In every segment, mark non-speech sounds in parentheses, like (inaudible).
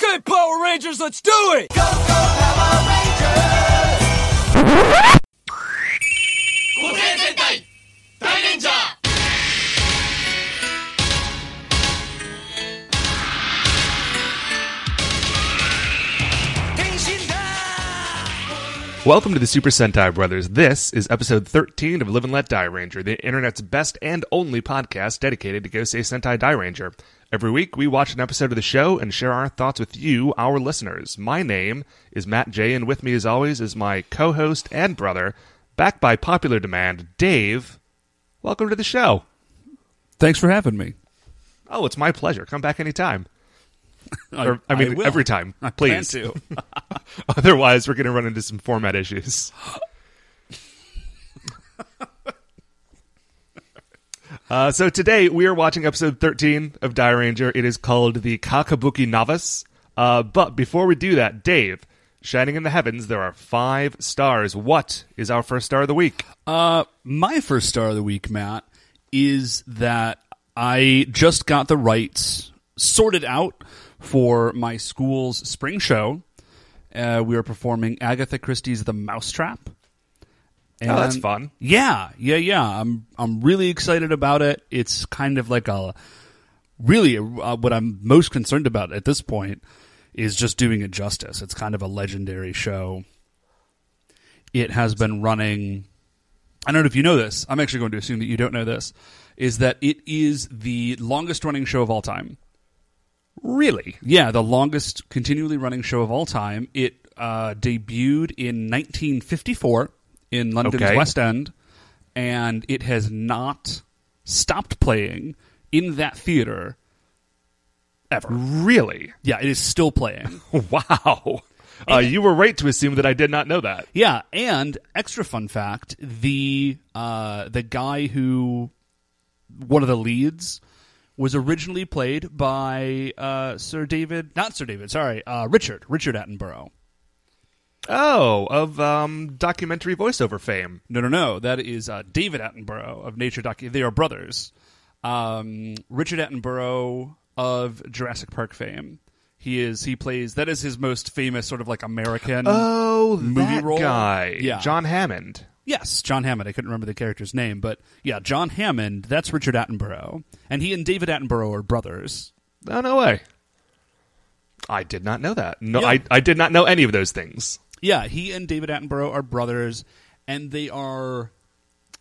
Okay, Power Rangers, let's do it! Go, go, Power Rangers! 個性戦隊大レンジャー変身だ Welcome to the Super Sentai Brothers. This is episode 13 of Live and Let Die Ranger, the internet's best and only podcast dedicated to Gosei Sentai Dairanger. Every week, we watch an episode of the show and share our thoughts with you, our listeners. My name is Matt J, and with me, as always, is my co host and brother, back by popular demand, Dave. Welcome to the show. Thanks for having me. Oh, it's my pleasure. Come back anytime. (laughs) I, Or, I mean, will. every time, I please. (laughs) Otherwise, we're going to run into some format issues. (laughs) uh, so today we are watching episode 13 of Dairanger. It is called the Kakabuki Novice. Uh, but before we do that, Dave, shining in the heavens, there are five stars. What is our first star of the week? Uh, my first star of the week, Matt, is that I just got the rights sorted out for my school's spring show. Uh, we are performing Agatha Christie's The Mousetrap. Oh, that's fun. Yeah, yeah, yeah. I'm I'm really excited about it. It's kind of like a really uh, what I'm most concerned about at this point is just doing it justice. It's kind of a legendary show. It has been running. I don't know if you know this. I'm actually going to assume that you don't know this. Is that it is the longest running show of all time? Really? Yeah, the longest continually running show of all time. It uh, debuted in 1954 in London's Okay. West End, and it has not stopped playing in that theater ever. Really? Yeah, it is still playing. (laughs) Wow. Uh, you were right to assume that I did not know that. yeah, and extra fun fact: the uh, the guy who one of the leads was originally played by uh, Sir David, not Sir David, sorry, uh, Richard Richard Attenborough. Oh, of um, documentary voiceover fame. No, no, no. That is uh, David Attenborough of Nature Docu. They are brothers. Um, Richard Attenborough of Jurassic Park fame. He is. He plays. That is his most famous sort of like American. Oh, movie that role? guy. Yeah. John Hammond. yes, John Hammond. I couldn't remember the character's name, but yeah, John Hammond. That's Richard Attenborough, and he and David Attenborough are brothers. Oh, no way. I did not know that. No, Yeah. I, I did not know any of those things. Yeah, he and David Attenborough are brothers, and they are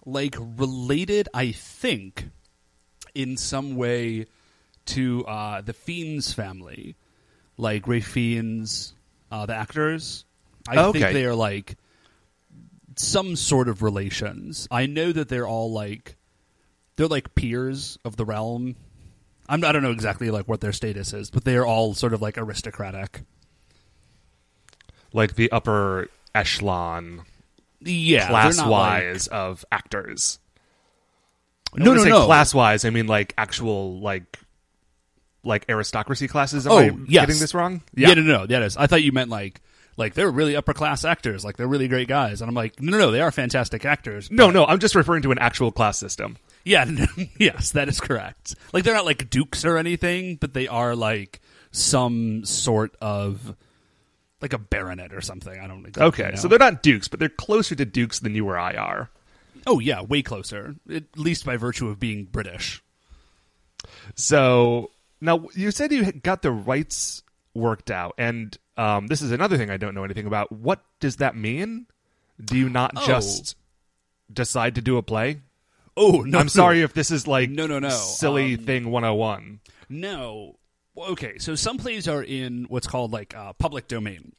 like related, I think, in some way to uh, the Fiennes family, like Ray Fiennes, uh, the actors. I Okay. think they are like some sort of relations. I know that they're all like they're like peers of the realm. I'm, I don't know exactly like what their status is, but they are all sort of like aristocratic. Like the upper echelon, Yeah, class not, like- wise of actors. No, when I no, say no. Class wise, I mean like actual like like aristocracy classes. Am Oh, I yes. getting this wrong? Yeah, no, no, that is. I thought you meant like like they're really upper class actors, like they're really great guys, and I'm like, no, no, no, they are fantastic actors. No, no, I'm just referring to an actual class system. Yeah, (laughs) no, yes, that is correct. Like they're not like dukes or anything, but they are like some sort of like a baronet or something. I don't exactly Okay, know. so they're not dukes, but they're closer to dukes than you or I are. oh yeah, way closer, at least by virtue of being British. So now you said you got the rights worked out, and um, this is another thing I don't know anything about. What does that mean? Do you not Oh. just decide to do a play? Oh no, I'm sorry if this is like No, no, no. silly Um, thing 101. No. Okay, so some plays are in what's called like uh, public domain.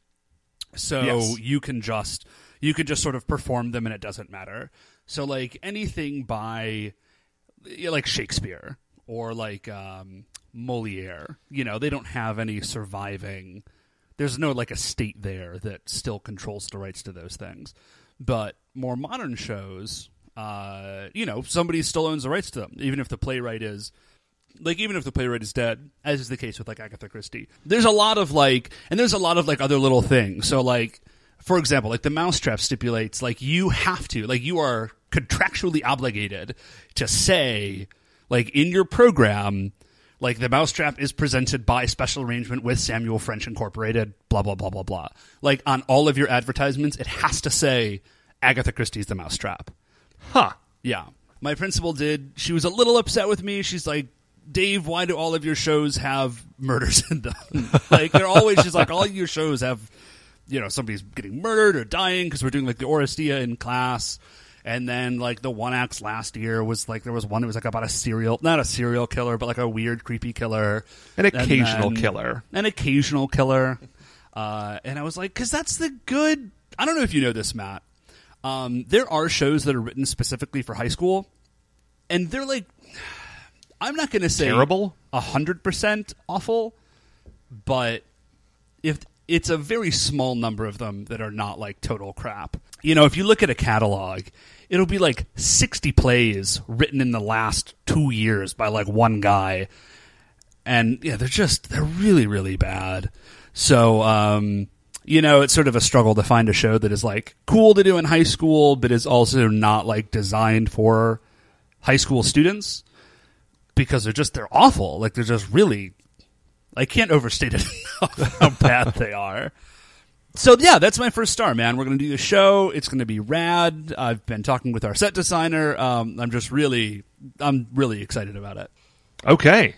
So Yes. you can just you can just sort of perform them and it doesn't matter. So like anything by like Shakespeare or like um, Moliere, you know, they don't have any surviving. There's no like estate there that still controls the rights to those things. But more modern shows, uh, you know, somebody still owns the rights to them, even if the playwright is like even if the playwright is dead, as is the case with like Agatha Christie, there's a lot of like, and there's a lot of like other little things. So like, for example, like the mousetrap stipulates like you have to, like you are contractually obligated to say, like in your program, Like the Mousetrap is presented by special arrangement with Samuel French Incorporated, blah blah blah blah blah. Like on all of your advertisements, it has to say Agatha Christie's The Mousetrap. Huh. Yeah. My principal did. She was a little upset with me. She's like, Dave, why do all of your shows have murders in them? (laughs) like they're always just like all your shows have, you know, somebody's getting murdered or dying because we're doing like the Oresteia in class. And then like the one acts last year was like there was one that was like about a serial, not a serial killer, but like a weird creepy killer, An occasional then- killer. an occasional killer. Uh, and I was like, because that's the good. I don't know if you know this, Matt. Um, there are shows that are written specifically for high school, and they're like, I'm not going to say Terrible? hundred percent awful, but if it's a very small number of them that are not like total crap. You know, if you look at a catalog, it'll be like 60 plays written in the last two years by like one guy, and yeah, they're just they're really really bad. So, um, you know, it's sort of a struggle to find a show that is like cool to do in high school, but is also not like designed for high school students because they're just they're awful. Like they're just really I can't overstate it (laughs) how bad they are. So yeah, that's my first star, man. We're gonna do the show. It's gonna be rad. I've been talking with our set designer. Um, I'm just really, I'm really excited about it. Okay.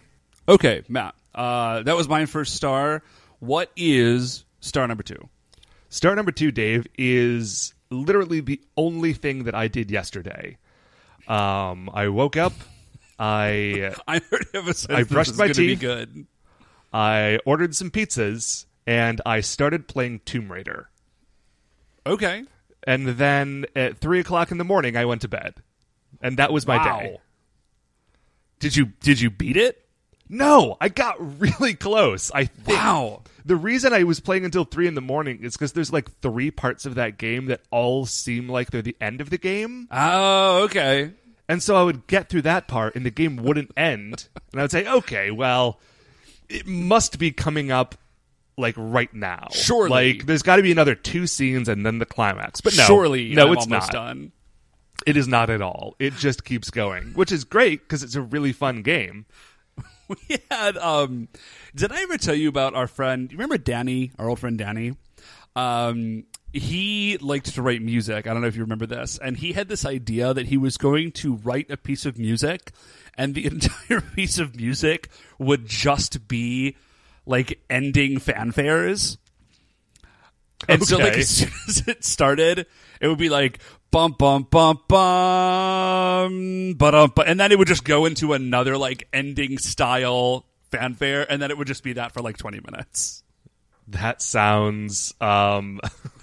Okay, Matt. Uh, that was my first star. What is star number two? Star number two, Dave, is literally the only thing that I did yesterday. Um, I woke up. I (laughs) I heard I brushed my teeth. good. I ordered some pizzas and I started playing Tomb Raider. Okay. And then at three o'clock in the morning, I went to bed, and that was my Wow. day. Did you did you beat it? No, I got really close. I think. Wow. The reason I was playing until three in the morning is because there's like three parts of that game that all seem like they're the end of the game. Oh, okay. And so I would get through that part and the game wouldn't end. And I would say, okay, well, it must be coming up like right now. Surely. Like there's got to be another two scenes and then the climax. But no. Surely, no, I'm it's almost not. done. It is not at all. It just keeps going, which is great because it's a really fun game. (laughs) we had um did i ever tell you about our friend you remember danny our old friend danny um he liked to write music. I don't know if you remember this. And he had this idea that he was going to write a piece of music and the (laughs) entire piece of music would just be like ending fanfares. And so like as soon as it started, it would be like bum bum bum bum but um and then it would just go into another like ending style fanfare and then it would just be that for like 20 minutes. That sounds um (laughs)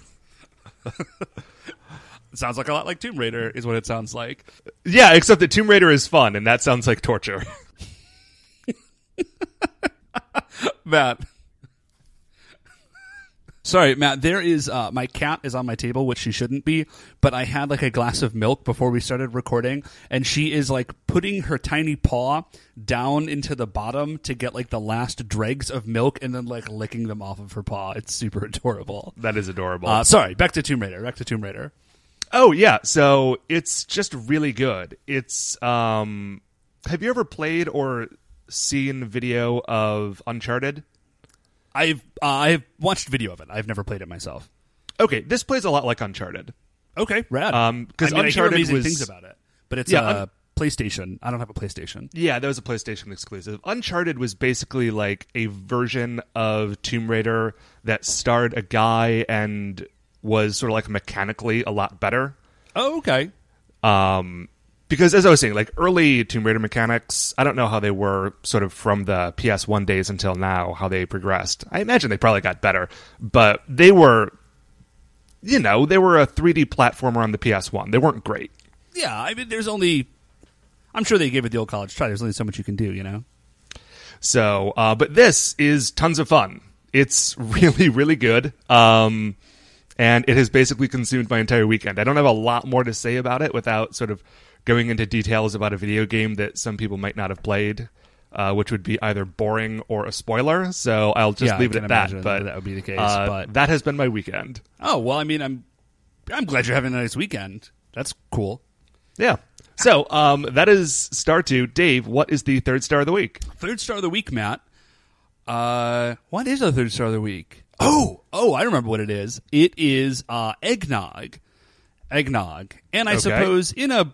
(laughs) sounds like a lot like Tomb Raider is what it sounds like. yeah, except that Tomb Raider is fun and that sounds like torture. (laughs) Matt. Sorry, Matt. There is uh, my cat is on my table, which she shouldn't be. But I had like a glass of milk before we started recording, and she is like putting her tiny paw down into the bottom to get like the last dregs of milk, and then like licking them off of her paw. It's super (laughs) adorable. that is adorable. Uh, sorry, back to Tomb Raider. Back to Tomb Raider. Oh yeah, so it's just really good. It's um have you ever played or seen video of Uncharted? I've uh, I've watched video of it. I've never played it myself. Okay, this plays a lot like Uncharted. Okay, rad. Um, 'cause I mean, I Uncharted amazing was- things about it, but it's Yeah, uh, Un- PlayStation. I don't have a PlayStation. Yeah, that was a PlayStation exclusive. Uncharted was basically like a version of Tomb Raider that starred a guy and was sort of like mechanically a lot better. Oh, okay. Um, because as I was saying, like early Tomb Raider mechanics, I don't know how they were sort of from the PS1 days until now, how they progressed. I imagine they probably got better, but they were, you know, they were a 3D platformer on the PS1. They weren't great. Yeah, I mean, there's only. I'm sure they gave it the old college try. There's only so much you can do, you know. So, uh, but this is tons of fun. It's (laughs) really, really good. Um, and it has basically consumed my entire weekend. I don't have a lot more to say about it without sort of going into details about a video game that some people might not have played, uh, which would be either boring or a spoiler. So I'll just Yeah, leave it at that. But that would be the case, uh, but- that has been my weekend. Oh well, I mean, I'm. I'm glad you're having a nice weekend. That's cool. Yeah. so um, that is star two. Dave, what is the third star of the week? Third star of the week, Matt. Uh, what is the third star of the week? Oh, oh, I remember what it is. It is uh, eggnog, eggnog, and I Okay. suppose in a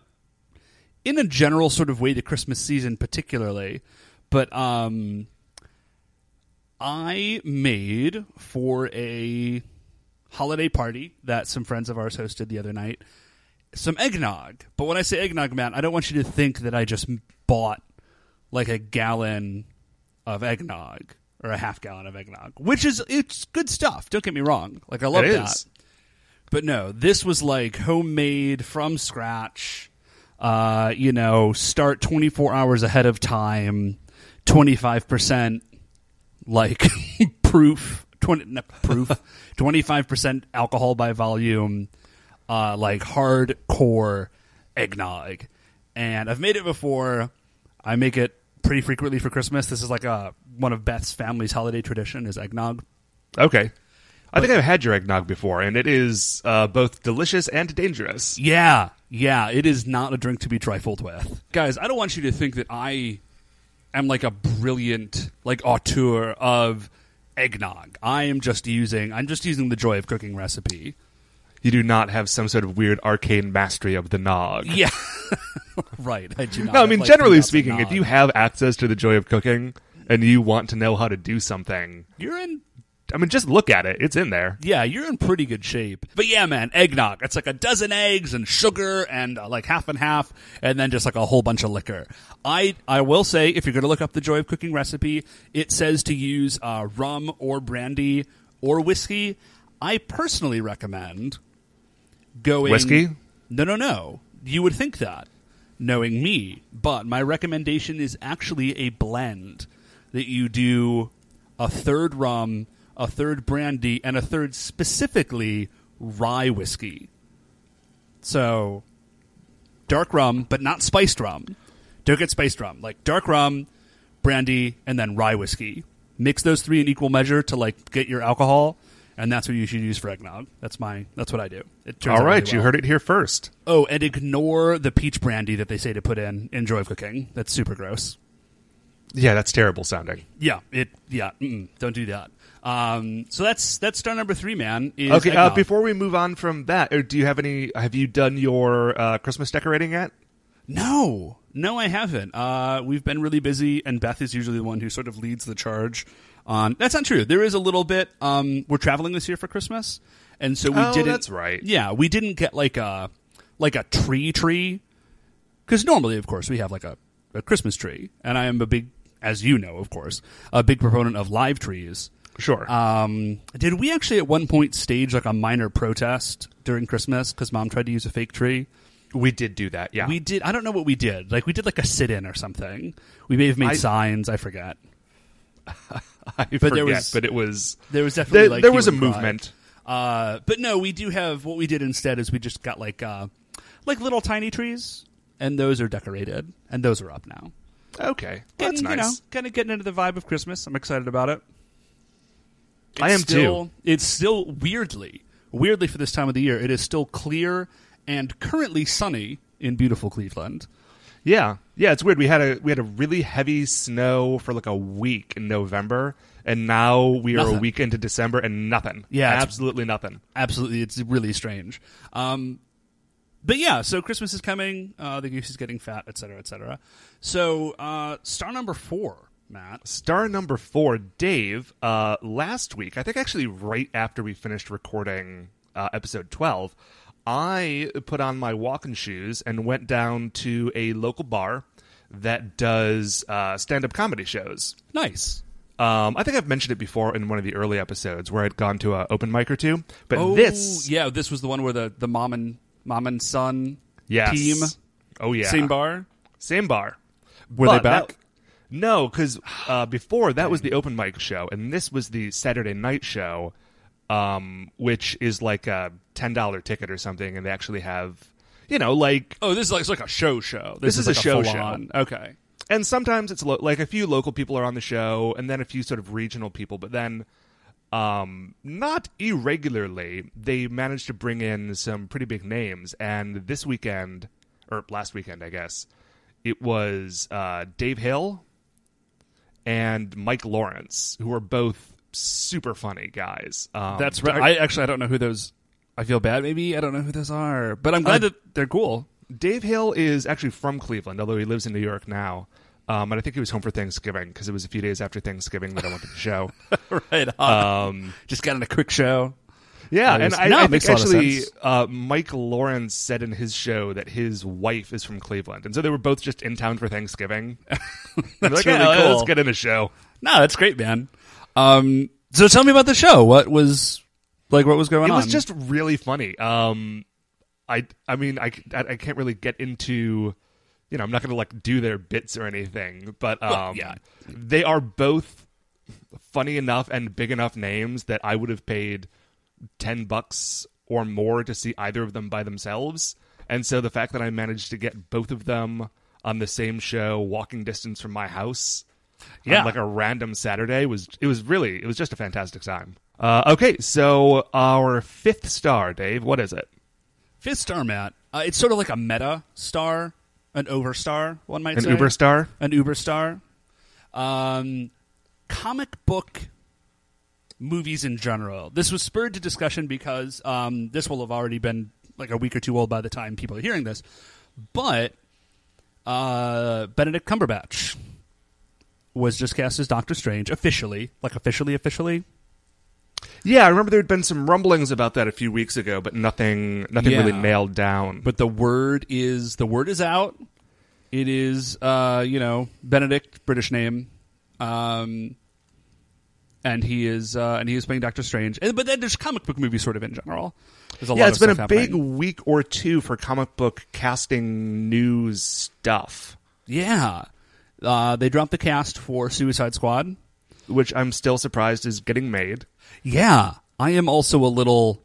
in a general sort of way, the Christmas season particularly. But um, I made for a holiday party that some friends of ours hosted the other night some eggnog. But when I say eggnog, man, I don't want you to think that I just bought like a gallon of eggnog or a half gallon of eggnog, which is it's good stuff. Don't get me wrong. Like I love It that. is. But no, this was like homemade from scratch. Uh, you know, start 24 hours ahead of time, 25% like (laughs) proof, 20 no, proof, (laughs) 25% alcohol by volume, uh, like hardcore eggnog. And I've made it before. I make it pretty frequently for Christmas. This is like a one of Beth's family's holiday tradition is eggnog. Okay. I think I've had your eggnog before, and it is uh, both delicious and dangerous. Yeah, yeah, it is not a drink to be trifled with. Guys, I don't want you to think that I am like a brilliant like auteur of eggnog. I am just using I'm just using the joy of cooking recipe. You do not have some sort of weird arcane mastery of the nog. Yeah. (laughs) right. I do not No, I mean like, generally speaking, if you have access to the joy of cooking and you want to know how to do something, you're in I mean just look at it. It's in there. yeah, you're in pretty good shape. But yeah, man, eggnog. It's like a dozen eggs and sugar and uh, like half and half, and then just like a whole bunch of liquor. I I will say, if you're going to look up the joy of cooking recipe, it says to use uh, rum or brandy or whiskey. I personally recommend going Whiskey? No, no, no. You would think that, knowing me, but my recommendation is actually a blend that you do a third rum, a third brandy, and a third specifically rye whiskey. So, dark rum, but not spiced rum. Don't get spiced rum. Like dark rum, brandy, and then rye whiskey. Mix those three in equal measure to like get your alcohol, and that's what you should use for eggnog. That's my. That's what I do. It turns All right, really you well. heard it here first. Oh, and ignore the peach brandy that they say to put in in Joy of Cooking. That's super gross. Yeah, that's terrible sounding. Yeah, it. Yeah, don't do that. Um, so that's that's star number three, man. Is Okay, uh, before we move on from that, do you have any? Have you done your uh, Christmas decorating yet? No, no, I haven't. Uh, we've been really busy, and Beth is usually the one who sort of leads the charge. On that's not true. There is a little bit. Um, we're traveling this year for Christmas, and so we Oh, didn't. that's right. Yeah, we didn't get like a like a tree tree because normally, of course, we have like a, a Christmas tree, and I am a big, as you know, of course, a big proponent of live trees. Sure. Um, did we actually at one point stage like a minor protest during Christmas because mom tried to use a fake tree? we did do that. Yeah. We did. I don't know what we did. Like we did like a sit-in or something. We may have made I- signs. I forget. (laughs) I but forget, there was- but it was There was definitely there, like there was a movement. Uh, but no, we do have what we did instead is we just got like uh, like little tiny trees, and those are decorated, and those are up now. Okay, that's Getting, nice. You know, kind of getting into the vibe of Christmas. I'm excited about it. I am still, It's still weirdly, weirdly for this time of the year, it is still clear and currently sunny in beautiful Cleveland. Yeah, yeah, it's weird. We had a we had a really heavy snow for like a week in November, and now we are a week into December and nothing. Yeah, absolutely nothing. Absolutely, it's really strange. Um, but yeah, so Christmas is coming. Uh, the goose is getting fat, etc., cetera, et cetera. So uh, star number four, Matt. Star number four, Dave. Uh, last week, I think actually right after we finished recording uh, episode twelve, I put on my walking shoes and went down to a local bar that does uh, stand-up comedy shows. Nice. Um, I think I've mentioned it before in one of the early episodes where I'd gone to an open mic or two. But Oh, this, yeah, this was the one where the the mom and mom and son yes. team, oh yeah, same bar. same bar. Were they back? that- no, because (sighs) uh, before that was the open mic show, and this was the Saturday night show, um, which is like a ten dollar ticket or something, and they actually have, you know, like, Oh, this is like, it's like a show show. This is like a show full-on- Okay. and sometimes it's lo- like a few local people are on the show, and then a few sort of regional people, but then. Um, not irregularly, they managed to bring in some pretty big names, and this weekend, or last weekend, I guess. It was uh, Dave Hill and Mike Lawrence, who are both super funny guys. Um, That's right. I actually I don't know who those. I feel bad. Maybe I don't know who those are, but I'm glad Uh, that they're cool. Dave Hill is actually from Cleveland, although he lives in New York now. Um, and I think he was home for Thanksgiving because it was a few days after Thanksgiving that I went to the show. (laughs) right on. Um, Just got in a quick show. Yeah, and I, no, I think a lot of actually uh, Mike Lawrence said in his show that his wife is from Cleveland, and so they were both just in town for Thanksgiving. (laughs) They're like, really "Yeah, cool." let's get in a show. No, that's great, man. Um, so tell me about the show. What was like? What was going It on? It was just really funny. Um, I I mean I, I I can't really get into you know I'm not going to like do their bits or anything, but um, Well, yeah. they are both funny enough and big enough names that I would have paid ten bucks or more to see either of them by themselves. And so the fact that I managed to get both of them on the same show, walking distance from my house, Yeah. on like a random Saturday was it was really it was just a fantastic time. Uh, okay, so our fifth star, Dave, what is it? fifth star, Matt. Uh, it's sort of like a meta star, an overstar, one might An say. An uber star? an Uber star. Um, comic book movies in general. This was spurred to discussion because um, this will have already been like a week or two old by the time people are hearing this. But uh, Benedict Cumberbatch was just cast as Doctor Strange officially, like officially, officially. Yeah, I remember there had been some rumblings about that a few weeks ago, but nothing nothing Yeah. really nailed down. But the word is the word is out. It is uh, you know Benedict, British name, um, and he is uh, and he is playing Doctor Strange. And, but then there's comic book movies sort of in general. There's a yeah, lot it's of been a stuff big week or two for comic book casting news stuff, Yeah, uh, they dropped the cast for Suicide Squad. which I'm still surprised is getting made. Yeah, I am also a little.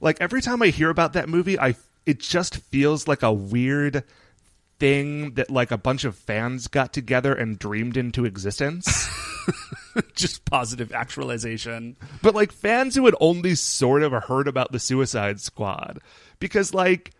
Like every time I hear about that movie, I it just feels like a weird thing that like a bunch of fans got together and dreamed into existence. (laughs) just positive actualization. but like fans who had only sort of heard about the Suicide Squad because like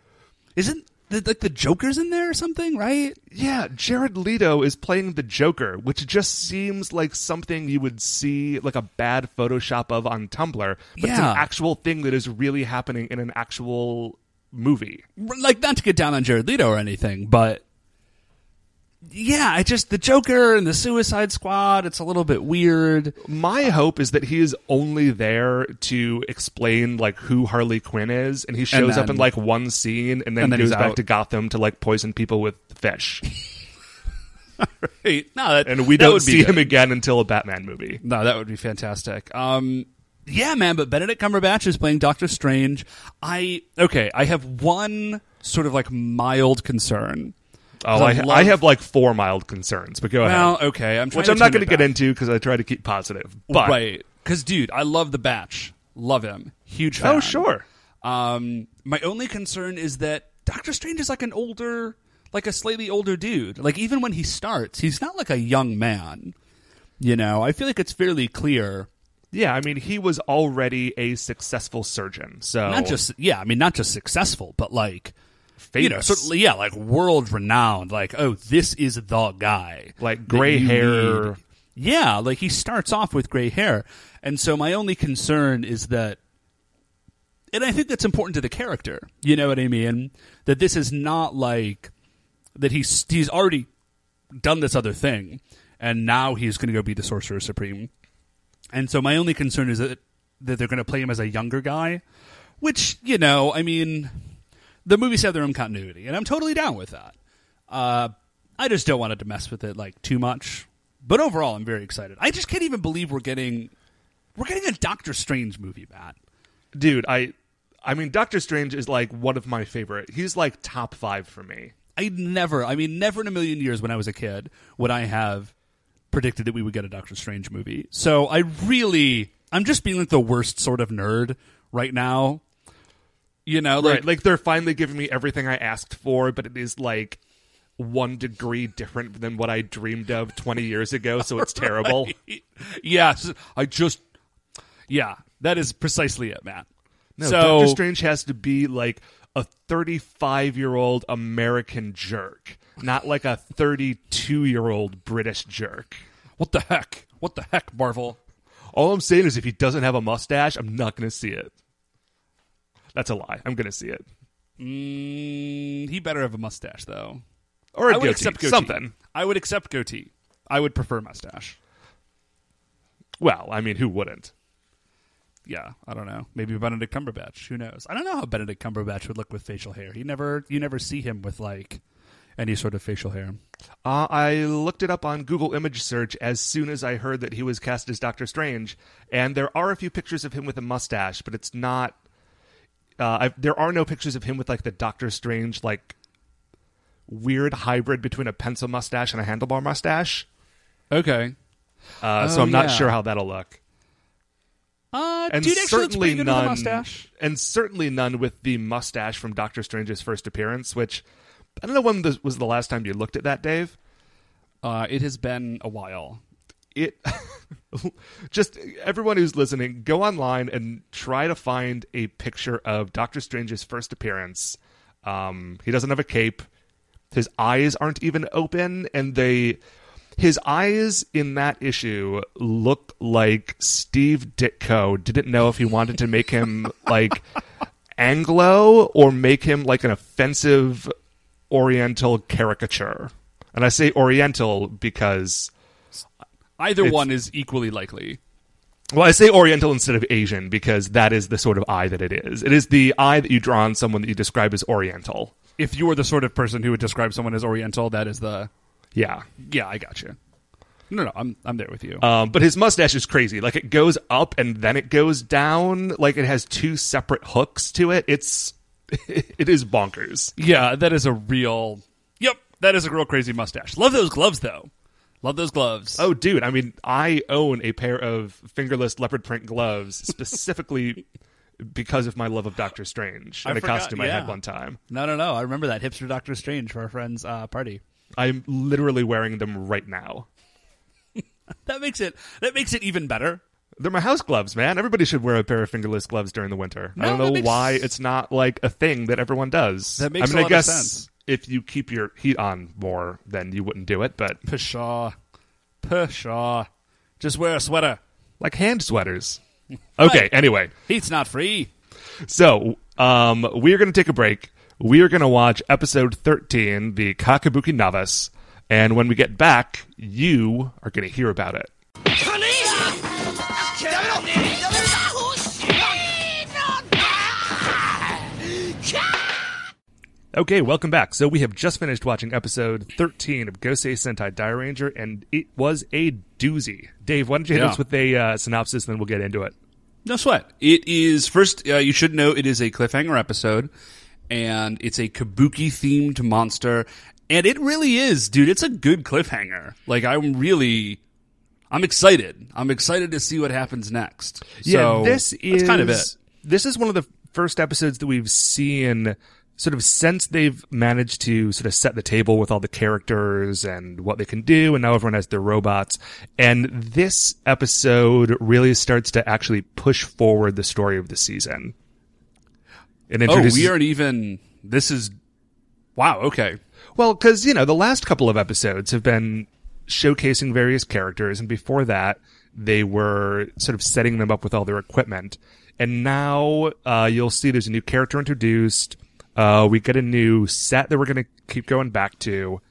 Isn't the, like the Joker's in there or something? Right? yeah, Jared Leto is playing the Joker, which just seems like something you would see like a bad Photoshop of on Tumblr, but it's Yeah. an actual thing that is really happening in an actual movie. like not to get down on Jared Leto or anything, but yeah, I just the Joker and the Suicide Squad. It's a little bit weird. My hope is that he is only there to explain like who Harley Quinn is, and he shows up then- in like one scene and then, and then goes back out. to Gotham to like poison people with fish. (laughs) Hey, no, that, And we that don't would see good. him again until a Batman movie. No, that would be fantastic. Um, yeah, man. But Benedict Cumberbatch is playing Doctor Strange. I okay. I have one sort of like mild concern. Oh, I I, love- I have like four mild concerns, but go Well, ahead. okay. I'm Which to I'm not going to get into because I try to keep positive. But right? Because, dude, I love the Batch. Love him. Huge fan. oh, sure. Um, my only concern is that Doctor Strange is like an older, like a slightly older dude. Like even when he starts, he's not like a young man. You know, I feel like it's fairly clear. Yeah, I mean, he was already a successful surgeon, so Not just yeah, I mean not just successful, but like famous. you know, sort yeah, like world renowned. Like oh, this is the guy. like gray hair. need. Yeah, like he starts off with gray hair, and so my only concern is that, and I think that's important to the character. You know what I mean? That this is not like that he's he's already done this other thing, and now he's going to go be the sorcerer supreme. And so my only concern is that that they're going to play him as a younger guy, which you know, I mean, the movies have their own continuity, and I'm totally down with that. Uh, I just don't want it to mess with it like too much. But overall, I'm very excited. I just can't even believe we're getting we're getting a Doctor Strange movie, Matt. Dude, I I mean Doctor Strange is like one of my favorite. He's like top 5 for me. I never, I mean, never in a million years when I was a kid would I have predicted that we would get a Doctor Strange movie. So I really, I'm just being like the worst sort of nerd right now. You know, like, Right, like they're finally giving me everything I asked for, but it is like one degree different than what I dreamed of 20 years ago, so it's (laughs) terrible. yes, I just, yeah, that is precisely it, Matt. No, so Doctor Strange has to be like a 35 year old American jerk, not like a 32 year old British jerk. What the heck? What the heck, Marvel? All I'm saying is if he doesn't have a mustache, I'm not going to see it. That's a lie. I'm going to see it. Mm, he better have a mustache, though. Or a I would goatee. accept goatee. Something. I would accept goatee. I would prefer mustache. Well, I mean, who wouldn't? Yeah, I don't know. Maybe Benedict Cumberbatch. Who knows? I don't know how Benedict Cumberbatch would look with facial hair. He never, you never see him with like any sort of facial hair. Uh, I looked it up on Google image search as soon as I heard that he was cast as Doctor Strange, and there are a few pictures of him with a mustache, but it's not. Uh, there are no pictures of him with like the Doctor Strange like weird hybrid between a pencil mustache and a handlebar mustache. Okay. Uh, so Oh, I'm not sure how that'll look. Uh, And dude, certainly none, with a mustache. and certainly none with the mustache from Doctor Strange's first appearance. Which I don't know when this was the last time you looked at that, Dave. Uh, it has been a while. it (laughs) just everyone who's listening go online and try to find a picture of doctor strange's first appearance um, he doesn't have a cape his eyes aren't even open and they his eyes in that issue look like steve ditko didn't know if he wanted to make him (laughs) like anglo or make him like an offensive oriental caricature and i say oriental because Either one is equally likely. Well, I say Oriental instead of Asian because that is the sort of eye that it is. It is the eye that you draw on someone that you describe as Oriental. If you were the sort of person who would describe someone as Oriental, that is the. Yeah. Yeah, I got you. No, no, I'm I'm there with you. Um, but his mustache is crazy. Like it goes up and then it goes down. Like it has two separate hooks to it. It's (laughs) it is bonkers. yeah, that is a real. Yep, that is a real crazy mustache. Love those gloves though. Love those gloves. Oh, dude! I mean, I own a pair of fingerless leopard print gloves (laughs) specifically because of my love of Doctor Strange I and a forgot- costume I had one time. no, no, no! I remember that hipster Doctor Strange for our friend's uh, party. I'm literally wearing them right now. (laughs) That makes it that makes it even better. They're my house gloves, man. Everybody should wear a pair of fingerless gloves during the winter. I don't know makes- why it's not like a thing that everyone does. That makes I a mean, lot I of sense. if you keep your heat on more, then you wouldn't do it. But Pshaw, pshaw. Just wear a sweater. like hand sweaters. (laughs) Okay. Right. Anyway, Heat's not free. so um, we are going to take a break. We are going to watch episode thirteen, the Kakabuki Navas, and when we get back, you are going to hear about it. Okay, welcome back. So we have just finished watching episode 13 of Gosei Sentai Dairanger, and it was a doozy. Dave, why don't you hit Yeah. us with a uh, synopsis, and then we'll get into it. No sweat. It is first. Uh, you should know it is a cliffhanger episode, and it's a kabuki themed monster, and it really is, dude. It's a good cliffhanger. Like I'm really, I'm excited. I'm excited to see what happens next. Yeah, so, this is kind of it. This is one of the first episodes that we've seen sort of since they've managed to sort of set the table with all the characters and what they can do, and now everyone has their robots. And this episode really starts to actually push forward the story of the season. It Oh, we aren't even. This is. Wow. Okay. Well, because, you know, the last couple of episodes have been showcasing various characters, and before that, they were sort of setting them up with all their equipment. And now uh, you'll see there's a new character introduced. Uh, we get a new set that we're going to keep going back to.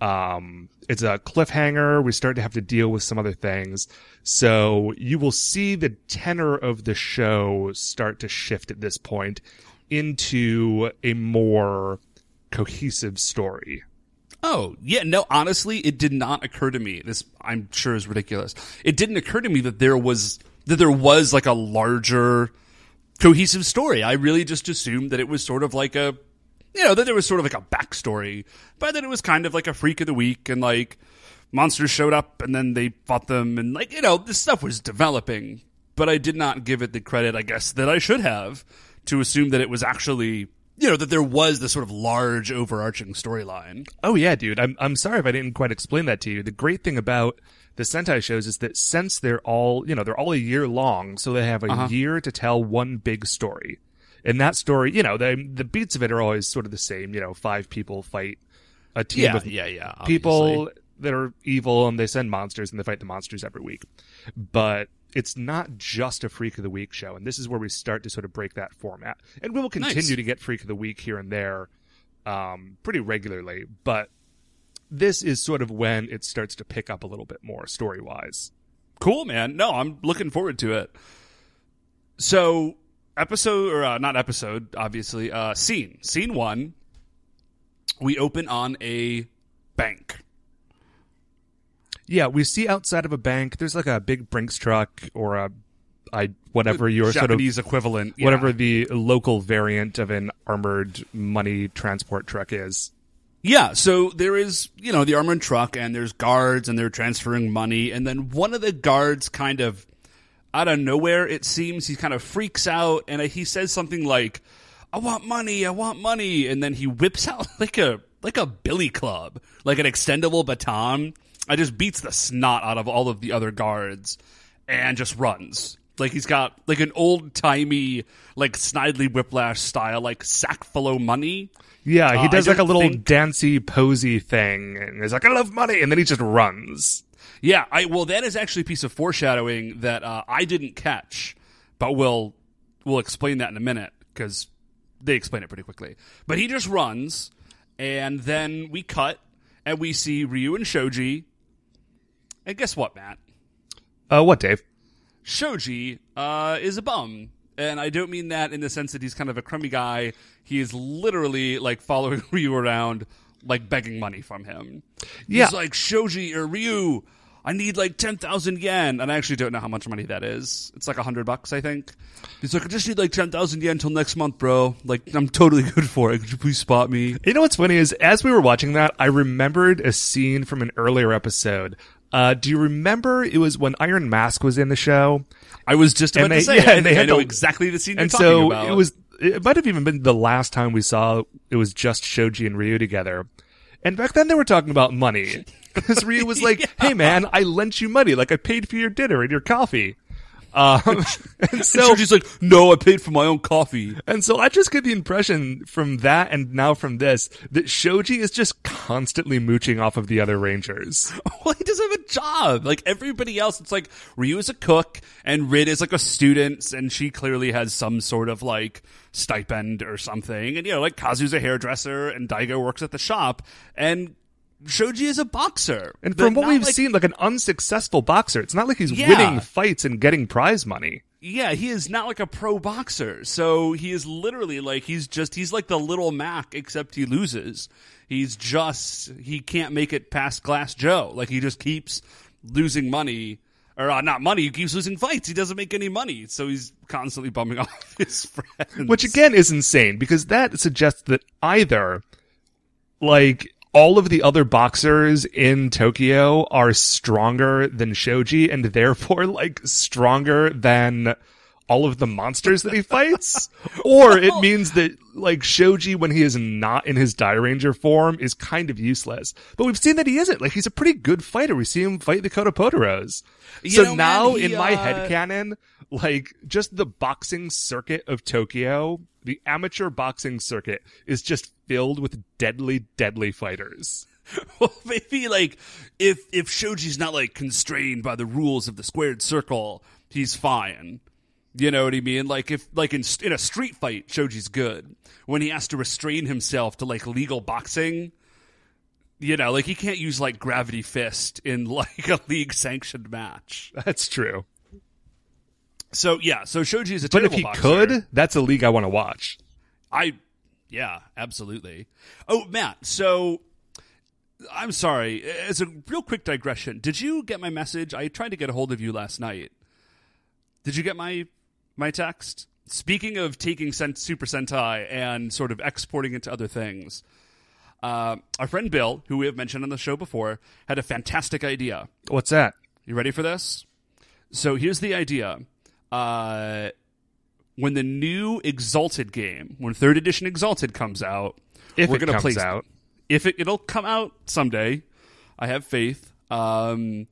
Um, it's a cliffhanger. We start to have to deal with some other things. So you will see the tenor of the show start to shift at this point into a more cohesive story. Oh, yeah, no, honestly, it did not occur to me. This I'm sure is ridiculous. It didn't occur to me that there was that there was like a larger cohesive story. I really just assumed that it was sort of like a you know, that there was sort of like a backstory, but that it was kind of like a freak of the week and like monsters showed up and then they fought them and like, you know, this stuff was developing. But I did not give it the credit, I guess, that I should have to assume that it was actually you know, that there was this sort of large overarching storyline. Oh yeah, dude. I'm I'm sorry if I didn't quite explain that to you. The great thing about the Sentai shows is that since they're all, you know, they're all a year long, so they have a year to tell one big story. And that story, you know, the the beats of it are always sort of the same. You know, five people fight a team Yeah, of yeah, yeah. people that are evil and they send monsters and they fight the monsters every week. But it's not just a Freak of the Week show, and this is where we start to sort of break that format. And we will continue Nice. to get Freak of the Week here and there um, pretty regularly, but this is sort of when it starts to pick up a little bit more story wise. Cool, man. No, I'm looking forward to it. So, episode or uh, not episode, obviously. Uh, scene, scene one. We open on a bank. Yeah, we see outside of a bank. There's like a big Brinks truck or a I whatever your sort of Japanese equivalent, yeah. whatever the local variant of an armored money transport truck is. Yeah, so there is, you know, the armored truck and there's guards and they're transferring money and then one of the guards kind of out of nowhere it seems he kind of freaks out and he says something like I want money, I want money and then he whips (laughs) out like a like a billy club, like an extendable baton. I just beats the snot out of all of the other guards and just runs. Like he's got like an old timey, like Snidely Whiplash style, like sack full of money. Yeah, he Uh, does like a little think- dancey posy thing, and he's like, "I love money," and then he just runs. Yeah, I well that is actually a piece of foreshadowing that uh, I didn't catch, but we'll we'll explain that in a minute because they explain it pretty quickly. But he just runs, and then we cut and we see Ryu and Shoji. And guess what, Matt? Uh, what, Dave? Shoji uh, is a bum. And I don't mean that in the sense that he's kind of a crummy guy. He is literally like following (laughs) Ryu around, like begging money from him. Yeah. He's like, Shoji or Ryu, I need like 10,000 yen. And I actually don't know how much money that is. It's like a 100 bucks, I think. He's like, I just need like 10,000 yen till next month, bro. Like, I'm totally (laughs) good for it. Could you please spot me? You know what's funny is as we were watching that, I remembered a scene from an earlier episode. Uh, do you remember it was when Iron Mask was in the show? I was just about And to say yeah, and they I had know to- exactly the scene you're and talking so about. it was it might have even been the last time we saw it was just Shoji and Ryu together. And back then they were talking about money. (laughs) Because Ryu was like, (laughs) Hey man, I lent you money, like I paid for your dinner and your coffee. Um, (laughs) and so Shoji's like, no, I paid for my own coffee. and so I just get the impression from that and now from this that Shoji is just constantly mooching off of the other Rangers. (laughs) Well, he doesn't have a job. Like everybody else, it's like Ryu is a cook and Rid is like a student, and she clearly has some sort of like stipend or something. And you know, like Kazu's a hairdresser and Daigo works at the shop, and Shoji is a boxer. And from what we've like- seen, like an unsuccessful boxer. It's not like he's Yeah. winning fights and getting prize money. yeah, he is not like a pro boxer. So he is literally like he's just he's like the little Mac, except he loses. He's just he can't make it past Glass Joe. Like he just keeps losing money. Or uh, not money, he keeps losing fights. He doesn't make any money, so he's constantly bumming (laughs) off his friends. Which again is insane because that suggests that either, like, all of the other boxers in Tokyo are stronger than Shoji and therefore, like, stronger than all of the monsters that he fights. (laughs) or it means that, like, Shoji, when he is not in his Dairanger form, is kind of useless. But we've seen that he isn't. Like, he's a pretty good fighter. We see him fight the Kotopotoros. You so know, man, now, he, in my uh, head canon, like just the boxing circuit of Tokyo, the amateur boxing circuit is just filled with deadly, deadly fighters. (laughs) well, maybe like if if Shoji's not like constrained by the rules of the squared circle, he's fine. You know what I mean? Like if like in in a street fight, Shoji's good. When he has to restrain himself to like legal boxing, you know, like he can't use like gravity fist in (laughs) like a league sanctioned match. That's true. So yeah, so Shoji is a But if he boxer. could, that's a league I want to watch. I, yeah, absolutely. Oh, Matt. So, I'm sorry. As a real quick digression, did you get my message? I tried to get a hold of you last night. Did you get my my text? Speaking of taking Sen- Super Sentai and sort of exporting it to other things, uh, our friend Bill, who we have mentioned on the show before, had a fantastic idea. What's that? You ready for this? So here's the idea. Uh, when the new Exalted game, when third edition Exalted comes out, If we're it gonna comes play out. If it, it'll come out someday, I have faith. Um,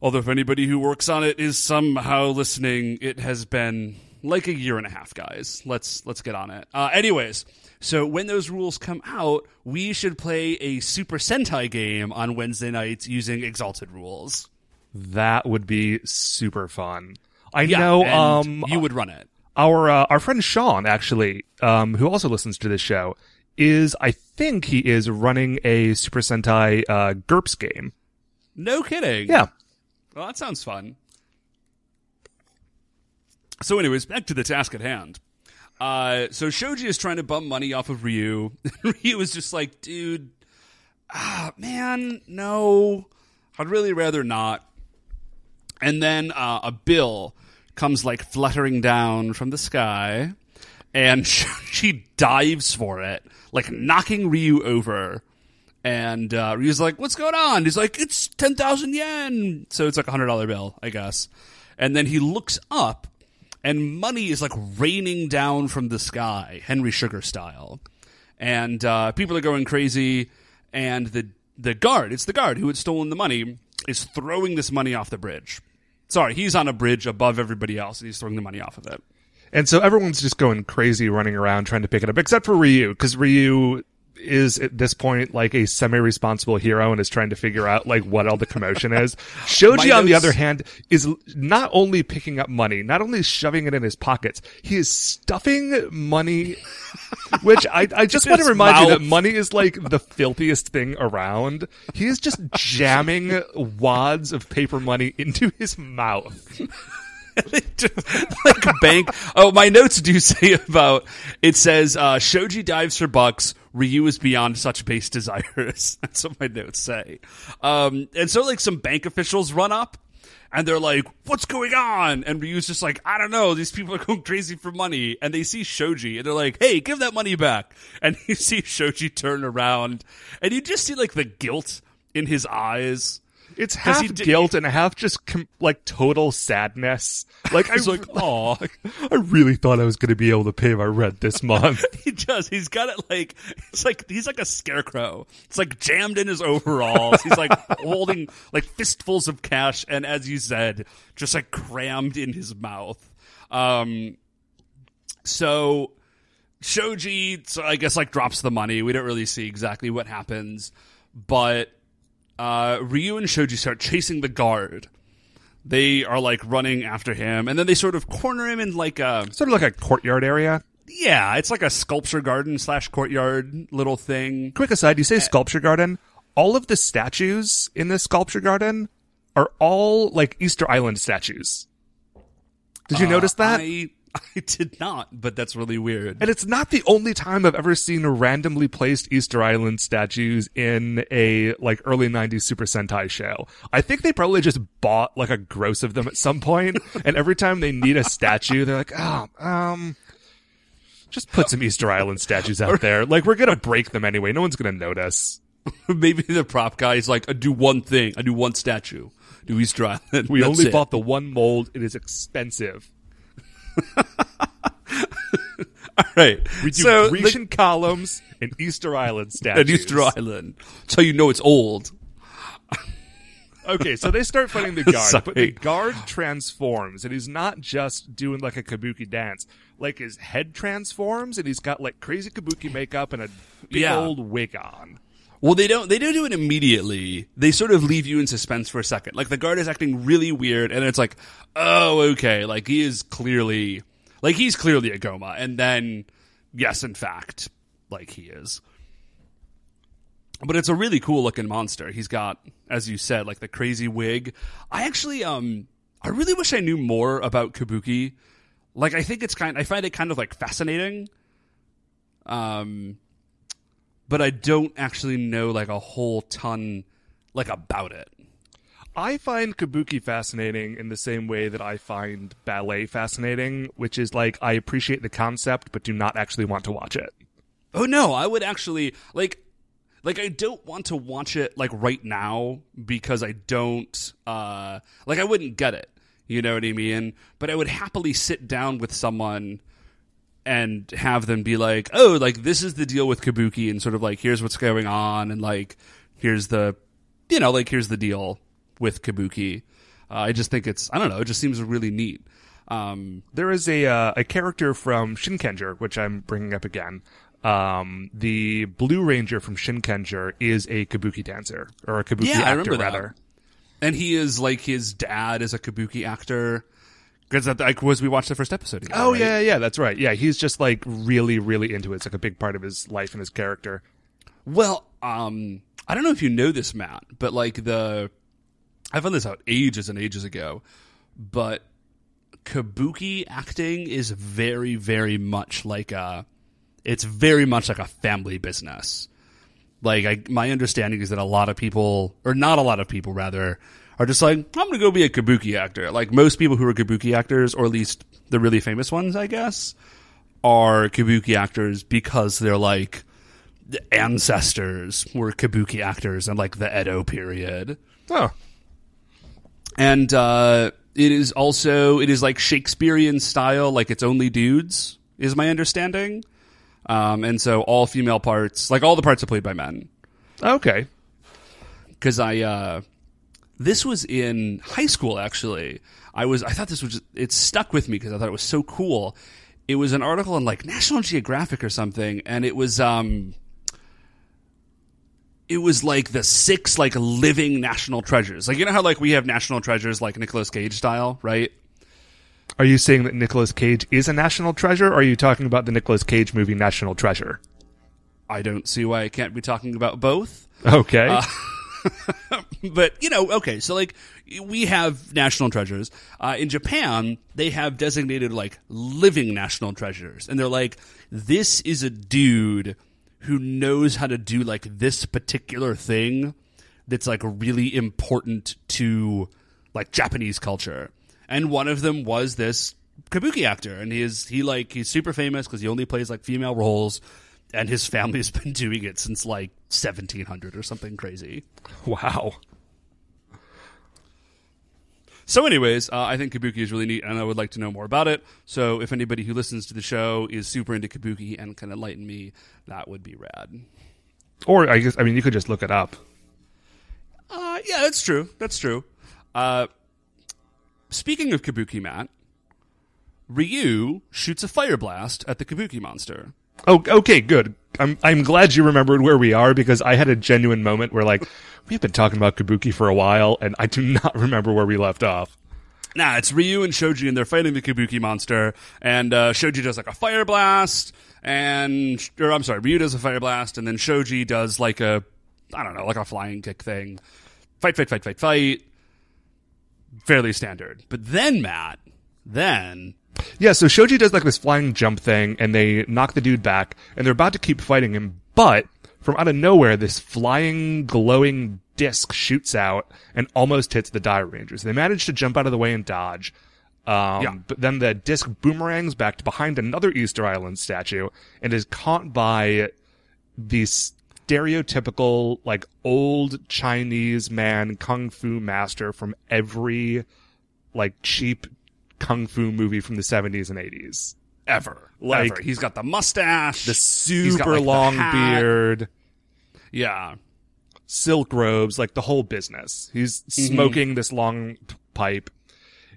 although if anybody who works on it is somehow listening, it has been like a year and a half, guys. Let's let's get on it. Uh, anyways, so when those rules come out, we should play a Super Sentai game on Wednesday nights using Exalted rules. That would be super fun. I Yeah, know um you would run it. Our uh, our friend Sean actually, um, who also listens to this show, is I think he is running a Super Sentai uh, GURPS game. No kidding. Yeah, Well, that sounds fun. So, anyways, back to the task at hand. Uh, so Shoji is trying to bum money off of Ryu. (laughs) Ryu is just like, dude, ah, man, no, I'd really rather not. And then uh, a bill comes like fluttering down from the sky, and (laughs) she dives for it, like knocking Ryu over. And uh, Ryu's like, "What's going on?" He's like, "It's ten thousand yen." So it's like a hundred dollar bill, I guess. And then he looks up, and money is like raining down from the sky, Henry Sugar style. And uh, people are going crazy. And the the guard, it's the guard who had stolen the money, is throwing this money off the bridge. Sorry, he's on a bridge above everybody else, and he's throwing the money off of it. and so everyone's just going crazy, running around trying to pick it up, except for Ryu, because Ryu is at this point like a semi-responsible hero and is trying to figure out like what all the commotion is. (laughs) Shoji, on the other hand, is not only picking up money, not only shoving it in his pockets, he is stuffing money. (laughs) Which I, I just want to remind you that money is like the filthiest thing around. He is just (laughs) jamming wads of paper money into his mouth. like bank. Oh, my notes do say about it says uh, Shoji dives for bucks. Ryu is beyond such base desires. (laughs) That's what my notes say. Um, and so like some bank officials run up. And they're like, "What's going on?" And Ryu's just like, "I don't know. These people are going crazy for money." And they see Shoji, and they're like, "Hey, give that money back!" (laughs) And you see Shoji turn around, and you just see like the guilt in his eyes. It's half guilt and half just com- like total sadness. Like I was like, (laughs) "Aw." I really thought I was going to be able to pay my rent this month. (laughs) He does. He's got it like it's like he's like a scarecrow. It's like jammed in his overalls. He's like (laughs) holding like fistfuls of cash, and as you said, just like crammed in his mouth. Um, so Shoji, so I guess like drops the money. We don't really see exactly what happens, but uh, Ryu and Shoji start chasing the guard. They are like running after him, and then they sort of corner him in like a sort of like a courtyard area. yeah, it's like a sculpture garden slash courtyard little thing. Quick aside, you say sculpture garden. All of the statues in this sculpture garden are all like Easter Island statues. Did you notice that? Uh, I (laughs) I did not, but that's really weird. And it's not the only time I've ever seen randomly placed Easter Island statues in a like early 90s Super Sentai show. I think they probably just bought like a gross of them at some point, (laughs) and every time they need a statue, they're like, "Oh, um just put some Easter Island statues out there. Like we're going to break them anyway. No one's going to notice." (laughs) Maybe the prop guy is like, I do one thing, I do one statue, do Easter Island. We That's only it. bought the one mold. It is expensive. (laughs) right. We do so Grecian columns and Easter Island (laughs) the, statues. at Easter Island, so you know it's old. (laughs) Okay, so they start fighting the guard, Sorry. but the guard transforms, and he's not just doing like a kabuki dance. Like his head transforms, and he's got like crazy kabuki makeup and a big Yeah. old wig on. Well, they don't. They don't do it immediately. They sort of leave you in suspense for a second. Like the guard is acting really weird, and it's like, oh, okay. Like he is clearly, like he's clearly a Goma, and then, yes, in fact, like he is. But it's a really cool looking monster. He's got, as you said, like the crazy wig. I actually, um, I really wish I knew more about Kabuki. Like, I think it's kind. I find it kind of like fascinating. Um, but I don't actually know like a whole ton like about it. I find kabuki fascinating in the same way that I find ballet fascinating, which is like I appreciate the concept but do not actually want to watch it. Oh no, I would actually like like I don't want to watch it like right now because I don't uh like I wouldn't get it. You know what I mean? But I would happily sit down with someone and have them be like, "Oh, like this is the deal with Kabuki and sort of like here's what's going on and like here's the you know, like here's the deal with Kabuki." Uh, I just think it's I don't know, it just seems really neat. Um, There is a uh, a character from Shinkenger, which I'm bringing up again. Um, the Blue Ranger from Shinkenger is a kabuki dancer or a kabuki Yeah, actor remember that. rather. and he is like his dad is a kabuki actor. Because that like was we watched the first episode. Again, Oh right? yeah, yeah, that's right. Yeah, he's just like really, really into it. It's like a big part of his life and his character. Well, um, I don't know if you know this, Matt, but like the, I found this out ages and ages ago, but kabuki acting is very, very much like a, it's very much like a family business. Like I, my understanding is that a lot of people, or not a lot of people, rather, are just like, I'm to go be a kabuki actor. Like most people who are kabuki actors, or at least the really famous ones, I guess, are kabuki actors because they're like the ancestors were kabuki actors in like the Edo period. Oh, And uh, it is also it is like Shakespearean style, like it's only dudes, is my understanding. Um, and so all female parts, like all the parts are played by men. okay. Because I uh, this was in high school actually. I was I thought this was just, it stuck with me because I thought it was so cool. It was an article in like National Geographic or something, and it was um it was like the six like living national treasures. Like you know how like we have national treasures like Nicolas Cage style, right? Are you saying that Nicolas Cage is a national treasure? Or are you talking about the Nicolas Cage movie National Treasure? I don't see why I can't be talking about both. Okay. Uh, (laughs) (laughs) but you know, okay, so like we have national treasures. Uh, in Japan, they have designated like living national treasures, and they're like, this is a dude who knows how to do like this particular thing that's like really important to like Japanese culture. And one of them was this kabuki actor, and he is he like he's super famous because he only plays like female roles, and his family's been (laughs) doing it since like 1700 or something crazy. wow. So, anyways, uh, I think kabuki is really neat, and I would like to know more about it. So, if anybody who listens to the show is super into kabuki and can enlighten me, that would be rad. Or I guess I mean you could just look it up. Uh, yeah, that's true. That's true. Uh, speaking of kabuki, Matt, Ryu shoots a fire blast at the kabuki monster. Oh, okay, good. I'm I'm glad you remembered where we are because I had a genuine moment where like we've been talking about Kabuki for a while and I do (laughs) not remember where we left off. Nah, it's Ryu and Shoji, and they're fighting the Kabuki monster. And uh, Shoji does like a fire blast, and or I'm sorry, Ryu does a fire blast, and then Shoji does like a I don't know, like a flying kick thing. Fight, fight, fight, fight, fight. Fairly standard. But then Matt, then Yeah, so Shoji does like this flying jump thing and they knock the dude back and they're about to keep fighting him, but from out of nowhere this flying glowing disc shoots out and almost hits the Dairangers. They manage to jump out of the way and dodge. Um, Yeah. but then the disc boomerangs back to behind another Easter Island statue and is caught by the stereotypical like old Chinese man kung fu master from every like cheap kung fu movie from the 70s and 80s. ever, Like- ever, he's got the mustache, The he's got, super like, long hat. beard, Yeah, silk robes, like the whole business. He's smoking this long pipe.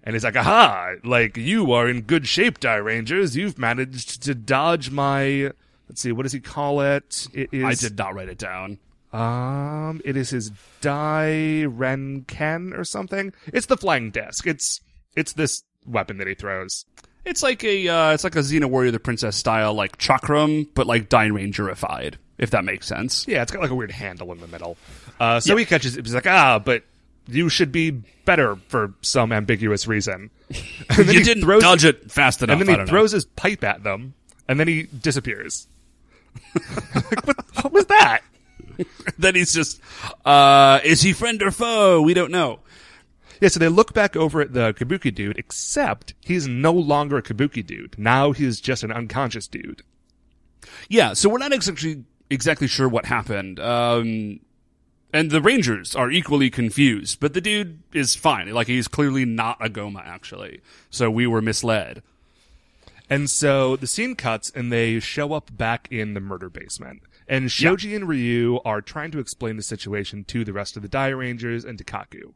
And he's like, aha, like you are in good shape, Dairangers. You've managed to dodge my, let's see, what does he call it? It is, I did not write it down. Um, it is his Dairinken or something. It's the flying desk. It's it's this weapon that he throws. It's like a uh, it's like a Xena Warrior the Princess style like chakram, but like Dairangerified, if that makes sense. Yeah, it's got like a weird handle in the middle. Uh, so he catches it. He's like, ah, but you should be better for some ambiguous reason. (laughs) And then you he didn't throws, dodge it fast enough. and then he don't know. throws his pipe at them, and then he disappears. (laughs) like, what, what was that? (laughs) then he's just, uh, is he friend or foe? We don't know. Yeah, so they look back over at the Kabuki dude, except he's no longer a Kabuki dude. Now he's just an unconscious dude. Yeah, so we're not exactly exactly sure what happened. Um, and the Rangers are equally confused, but the dude is fine. Like he's clearly not a Goma, actually. So we were misled. And so the scene cuts and they show up back in the murder basement. And Shoji and Ryu are trying to explain the situation to the rest of the Dairangers and to Kaku.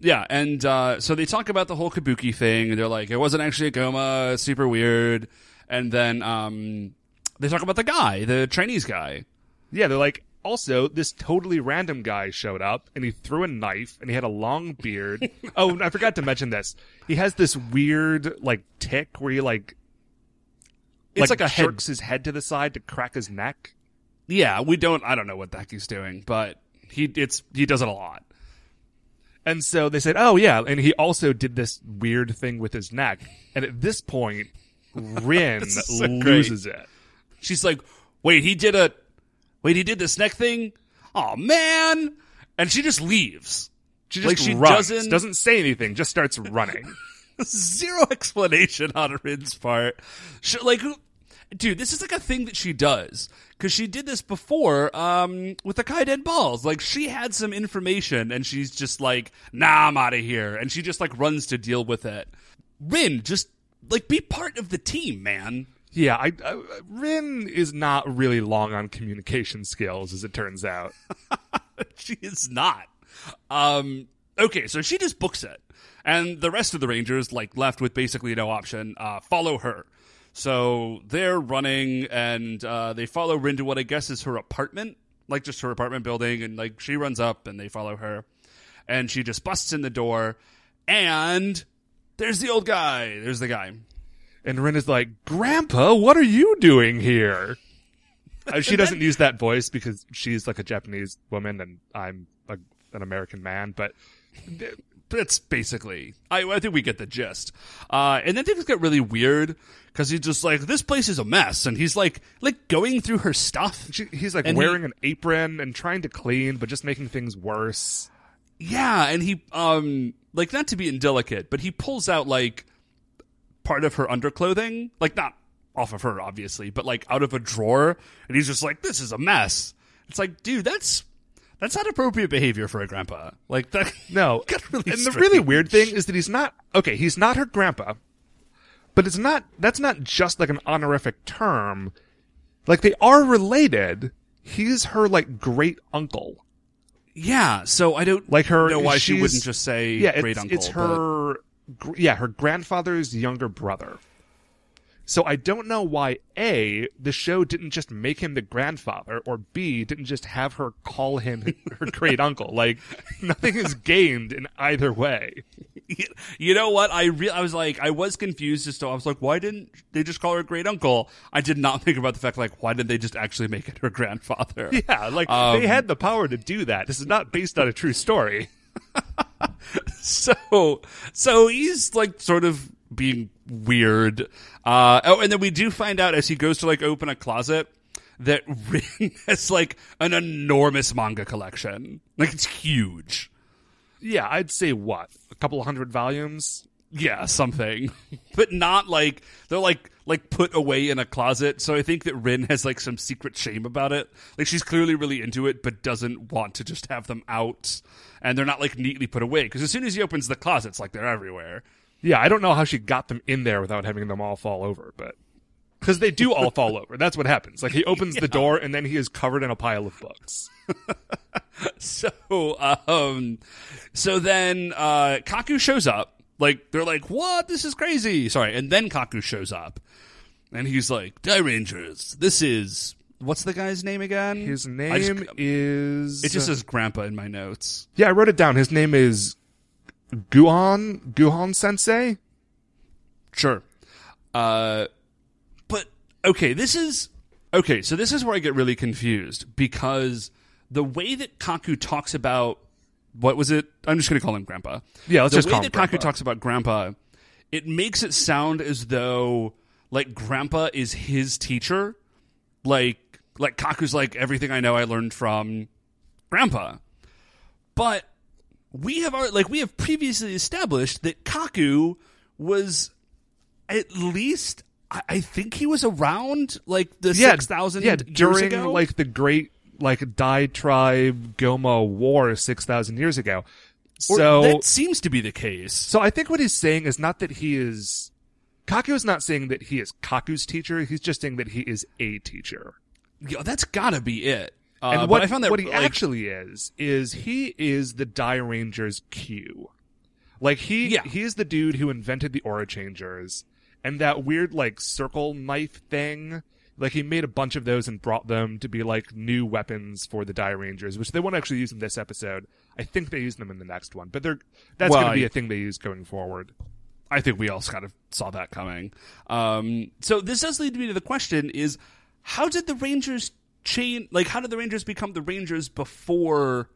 Yeah, and uh, so they talk about the whole Kabuki thing, and they're like, it wasn't actually a Goma, super weird. And then um, they talk about the guy, the Chinese guy. Yeah, they're like, also, this totally random guy showed up and he threw a knife and he had a long beard. (laughs) oh, I forgot to mention this. He has this weird, like, tick where he, like, It's like a head- jerks his head to the side to crack his neck. Yeah, we don't. I don't know what the heck he's doing, but he it's he does it a lot. And so they said, oh, yeah. And he also did this weird thing with his neck. And at this point, (laughs) Rin so great. loses it. She's like, "Wait, he did a wait, he did this neck thing? Oh man!" And she just leaves. She just Like, she runs, doesn't- doesn't say anything, just starts running. (laughs) Zero explanation on Rin's part. She, like, dude, this is like a thing that she does because she did this before um, with the Kaiden balls. Like, she had some information and she's just like, "Nah, I'm out of here," and she just like runs to deal with it. Rin, just like be part of the team, man. yeah, I, I, Rin is not really long on communication skills, as it turns out. (laughs) she is not. Um, okay, so she just books it, and the rest of the Rangers, like left with basically no option, uh, follow her. So they're running, and uh, they follow Rin to what I guess is her apartment, like just her apartment building, and like she runs up, and they follow her, and she just busts in the door, and there's the old guy. There's the guy. And Rin is like, Grandpa, what are you doing here? (laughs) Uh, she doesn't use that voice because she's like a Japanese woman and I'm a, an American man, but That's basically. I, I think we get the gist. Uh, and then things get really weird because he's just like, this place is a mess, and he's like, like going through her stuff. she, he's like And he- wearing an apron and trying to clean, but just making things worse. Yeah, and he, um, like not to be indelicate, but he pulls out like part of her underclothing, like not off of her, obviously, but like out of a drawer, and he's just like, this is a mess. It's like, dude, that's that's not appropriate behavior for a grandpa. Like that. (laughs) No. (laughs) really and the really weird thing is that he's not, okay, he's not her grandpa, but it's not, that's not just like an honorific term. Like they are related. He's her like great uncle. Yeah, so I don't Like her, know why she wouldn't just say yeah, great it's, uncle. It's but- her, gr- yeah, her grandfather's younger brother. So I don't know why A, the show didn't just make him the grandfather, or B, didn't just have her call him her (laughs) great uncle. Like, nothing is gained in either way. You know what? I re- I was like, I was confused as to. I was like, why didn't they just call her great uncle? I did not (laughs) think about the fact like, why didn't they just actually make it her grandfather? (laughs) Yeah, like Um, they had the power to do that. This is not based on a true story. So, so he's like sort of being weird. Uh, oh, and then we do find out as he goes to like open a closet that (laughs) Rin has like an enormous manga collection. Like it's huge. Yeah, I'd say what a couple hundred volumes. Yeah, something, (laughs) but not like they're like like put away in a closet. So I think that Rin has like some secret shame about it. Like she's clearly really into it, but doesn't want to just have them out, and they're not like neatly put away. Because as soon as he opens the closet, it's like they're everywhere. Yeah, I don't know how she got them in there without having them all fall over, but because they do all fall over. That's what happens. Like he (laughs) opens the door and then he is covered in a pile of books. (laughs) So, um, so then uh, Kaku shows up. Like they're like, "What? This is crazy!" Sorry, and then Kaku shows up, and he's like, "Dairangers, this is what's the guy's name again?" His I just- name is. it just says Grandpa in my notes. Yeah, I wrote it down. His name is Guhan Guhan Sensei. Sure. Uh, but okay, this is okay. So this is where I get really confused because the way that Kaku talks about what was it? I'm just going to call him Grandpa. Yeah, let's the just way that Kaku talks about Grandpa, it makes it sound as though like Grandpa is his teacher. Like like Kaku's like everything I know I learned from Grandpa. But we have our like we have previously established that Kaku was at least I, I think he was around like the Yeah, six thousand Yeah, years during ago. like the great like Dai tribe Goma war six thousand years ago. Or So that seems to be the case. So I think what he's saying is not that he is Kaku is not saying that he is Kaku's teacher, he's just saying that he is a teacher. Yeah, that's gotta be it. Uh, and what, I found that what he like, actually is is he is the Dairanger's Q. Like he Yeah. he is the dude who invented the aura changers and that weird like circle knife thing. Like he made a bunch of those and brought them to be like new weapons for the Dairangers, which they won't actually use in this episode. I think they use them in the next one, but they're that's Well, going to be a thing they use going forward. I think we all kind of saw that coming. Um, so this does lead me to the question: Is how did the Rangers chain? Like, how did the Rangers become the Rangers before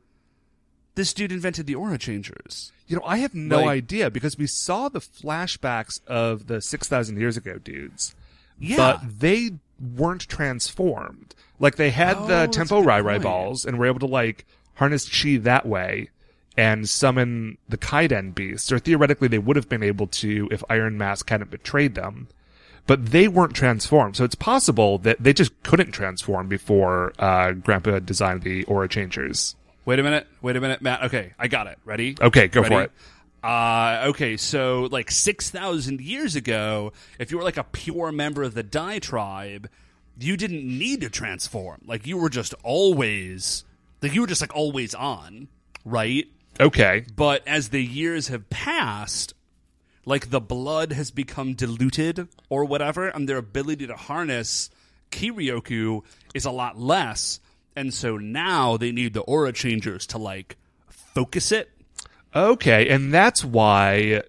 this dude invented the Aura Changers? You know, I have no Like- idea because we saw the flashbacks of the 6,000 years ago dudes. Yeah, But they weren't transformed. Like they had Oh, the Tempo Rai Rai balls and were able to like harness chi that way and summon the Kaiden beasts. Or theoretically they would have been able to if Iron Mask hadn't betrayed them. But they weren't transformed. So it's possible that they just couldn't transform before uh, Grandpa designed the Aura Changers. Wait a minute. Wait a minute, Matt. Okay, I got it. Ready? Okay, go for it. Uh, okay, so like 6,000 years ago, if you were like a pure member of the Dai tribe, you didn't need to transform. Like you were just always, like you were just like always on, right? Okay. But as the years have passed, like the blood has become diluted or whatever, and their ability to harness Kiryoku is a lot less. And so now they need the aura changers to like focus it. Okay, and that's why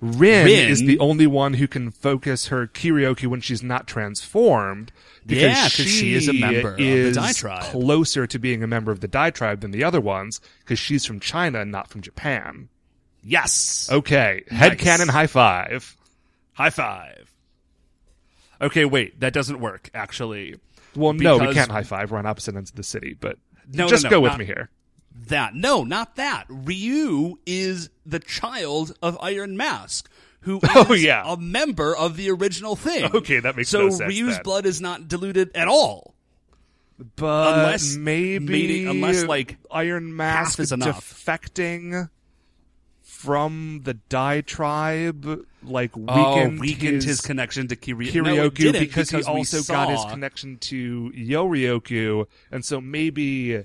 Rin, Rin- is the only one who can focus her Kiryoku when she's not transformed. Because Yeah, 'cause she is a member of the is Dai tribe. Closer to being a member of the Dai tribe than the other ones, because she's from China, not from Japan. Yes. Okay, head canon high five. High five. Okay, wait, that doesn't work, actually. Well, no, we can't high five. We're on opposite ends of the city, but No, no, just no, go with me here. That no, not that. Ryu is the child of Iron Mask, who (laughs) oh, is Oh, yeah. a member of the original thing. Okay, that makes sense. so no sense Ryu's then. blood is not diluted at all. But Unless- maybe, maybe- unless, like, Iron Mask is enough. defecting from the Dai tribe, like weakened, oh, weakened his, his, connection to Kiryu- Kiryoku no, didn't, because, he also got his connection to Yoryoku, and so maybe,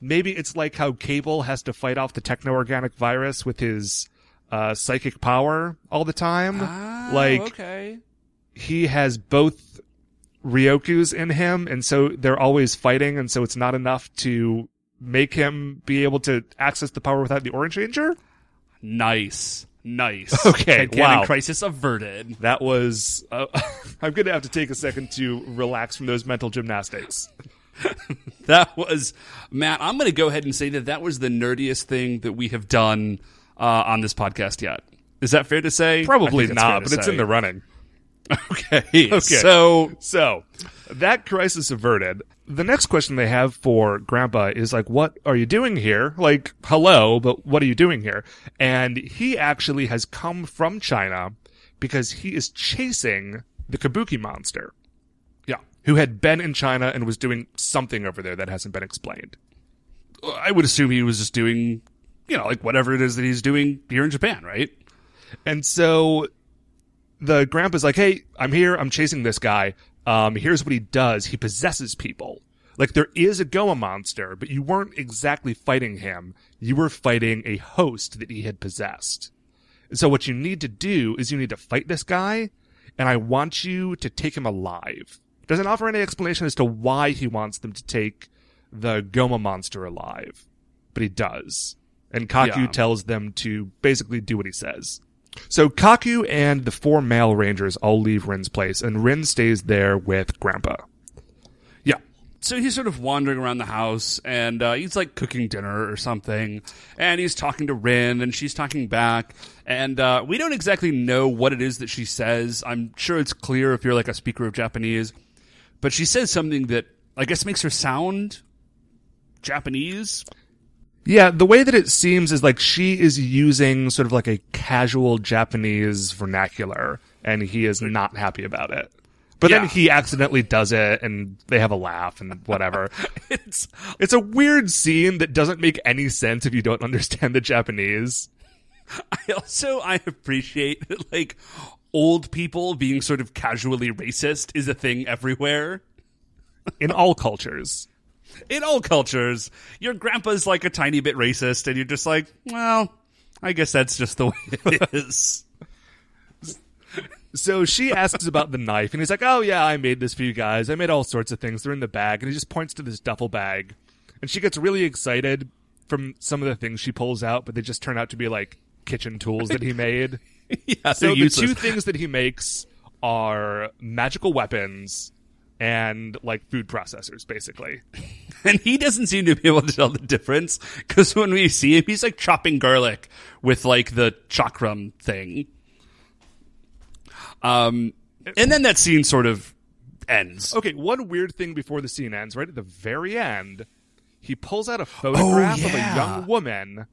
maybe it's like how Cable has to fight off the techno-organic virus with his uh, psychic power all the time. Ah, like okay. he has both Ryoku's in him, and so they're always fighting, and so it's not enough to make him be able to access the power without the Orange Ranger. Nice, nice. (laughs) Okay, Headcanon wow. crisis averted. That was. Uh, (laughs) I'm going to have to take a second to relax from those mental gymnastics. (laughs) That was Matt. I'm going to go ahead and say that that was the nerdiest thing that we have done uh, on this podcast yet. Is that fair to say? Probably think it's fair not, but it's in the running. (laughs) Okay. (laughs) Okay. So So, that crisis averted. The next question they have for Grandpa is like, what are you doing here? Like, hello, but what are you doing here? And he actually has come from China because he is chasing the Kabuki monster, yeah, who had been in China and was doing something over there that hasn't been explained. I would assume he was just doing, you know, like whatever it is that he's doing here in Japan, right? And so the grandpa's like, "Hey, I'm here. I'm chasing this guy. Um, here's what he does. He possesses people. Like there is a Goma monster, but you weren't exactly fighting him. You were fighting a host that he had possessed. And so what you need to do is you need to fight this guy, and I want you to take him alive. Doesn't offer any explanation as to why he wants them to take the Goma monster alive, but he does. And Kaku Yeah. tells them to basically do what he says. So Kaku and the four male rangers all leave Rin's place, and Rin stays there with Grandpa. Yeah. So he's sort of wandering around the house and uh, he's like cooking dinner or something. And he's talking to Rin and she's talking back. And uh, we don't exactly know what it is that she says. I'm sure it's clear if you're like a speaker of Japanese. But she says something that I guess makes her sound Japanese. Yeah, the way that it seems is like she is using sort of like a casual Japanese vernacular, and he is not happy about it. But Yeah. then he accidentally does it, and they have a laugh and whatever. (laughs) It's it's a weird scene that doesn't make any sense if you don't understand the Japanese. (laughs) I also I appreciate that like old people being sort of casually racist is a thing everywhere. in all cultures. In all cultures, your grandpa's like a tiny bit racist, and you're just like, well, I guess that's just the way it (laughs) is. So she asks about the knife, and he's like, "Oh yeah, I made this for you guys. I made all sorts of things. They're in the bag." And he just points to this duffel bag, and she gets really excited from some of the things she pulls out, but they just turn out to be like kitchen tools that he (laughs) made. yeah, so the useless. two things that he makes are magical weapons and like food processors, basically. (laughs) and he doesn't seem to be able to tell the difference because when we see him, he's like chopping garlic with like the chakram thing. Um, and then that scene sort of ends. Okay, one weird thing before the scene ends, right at the very end, he pulls out a photograph of a Oh, young woman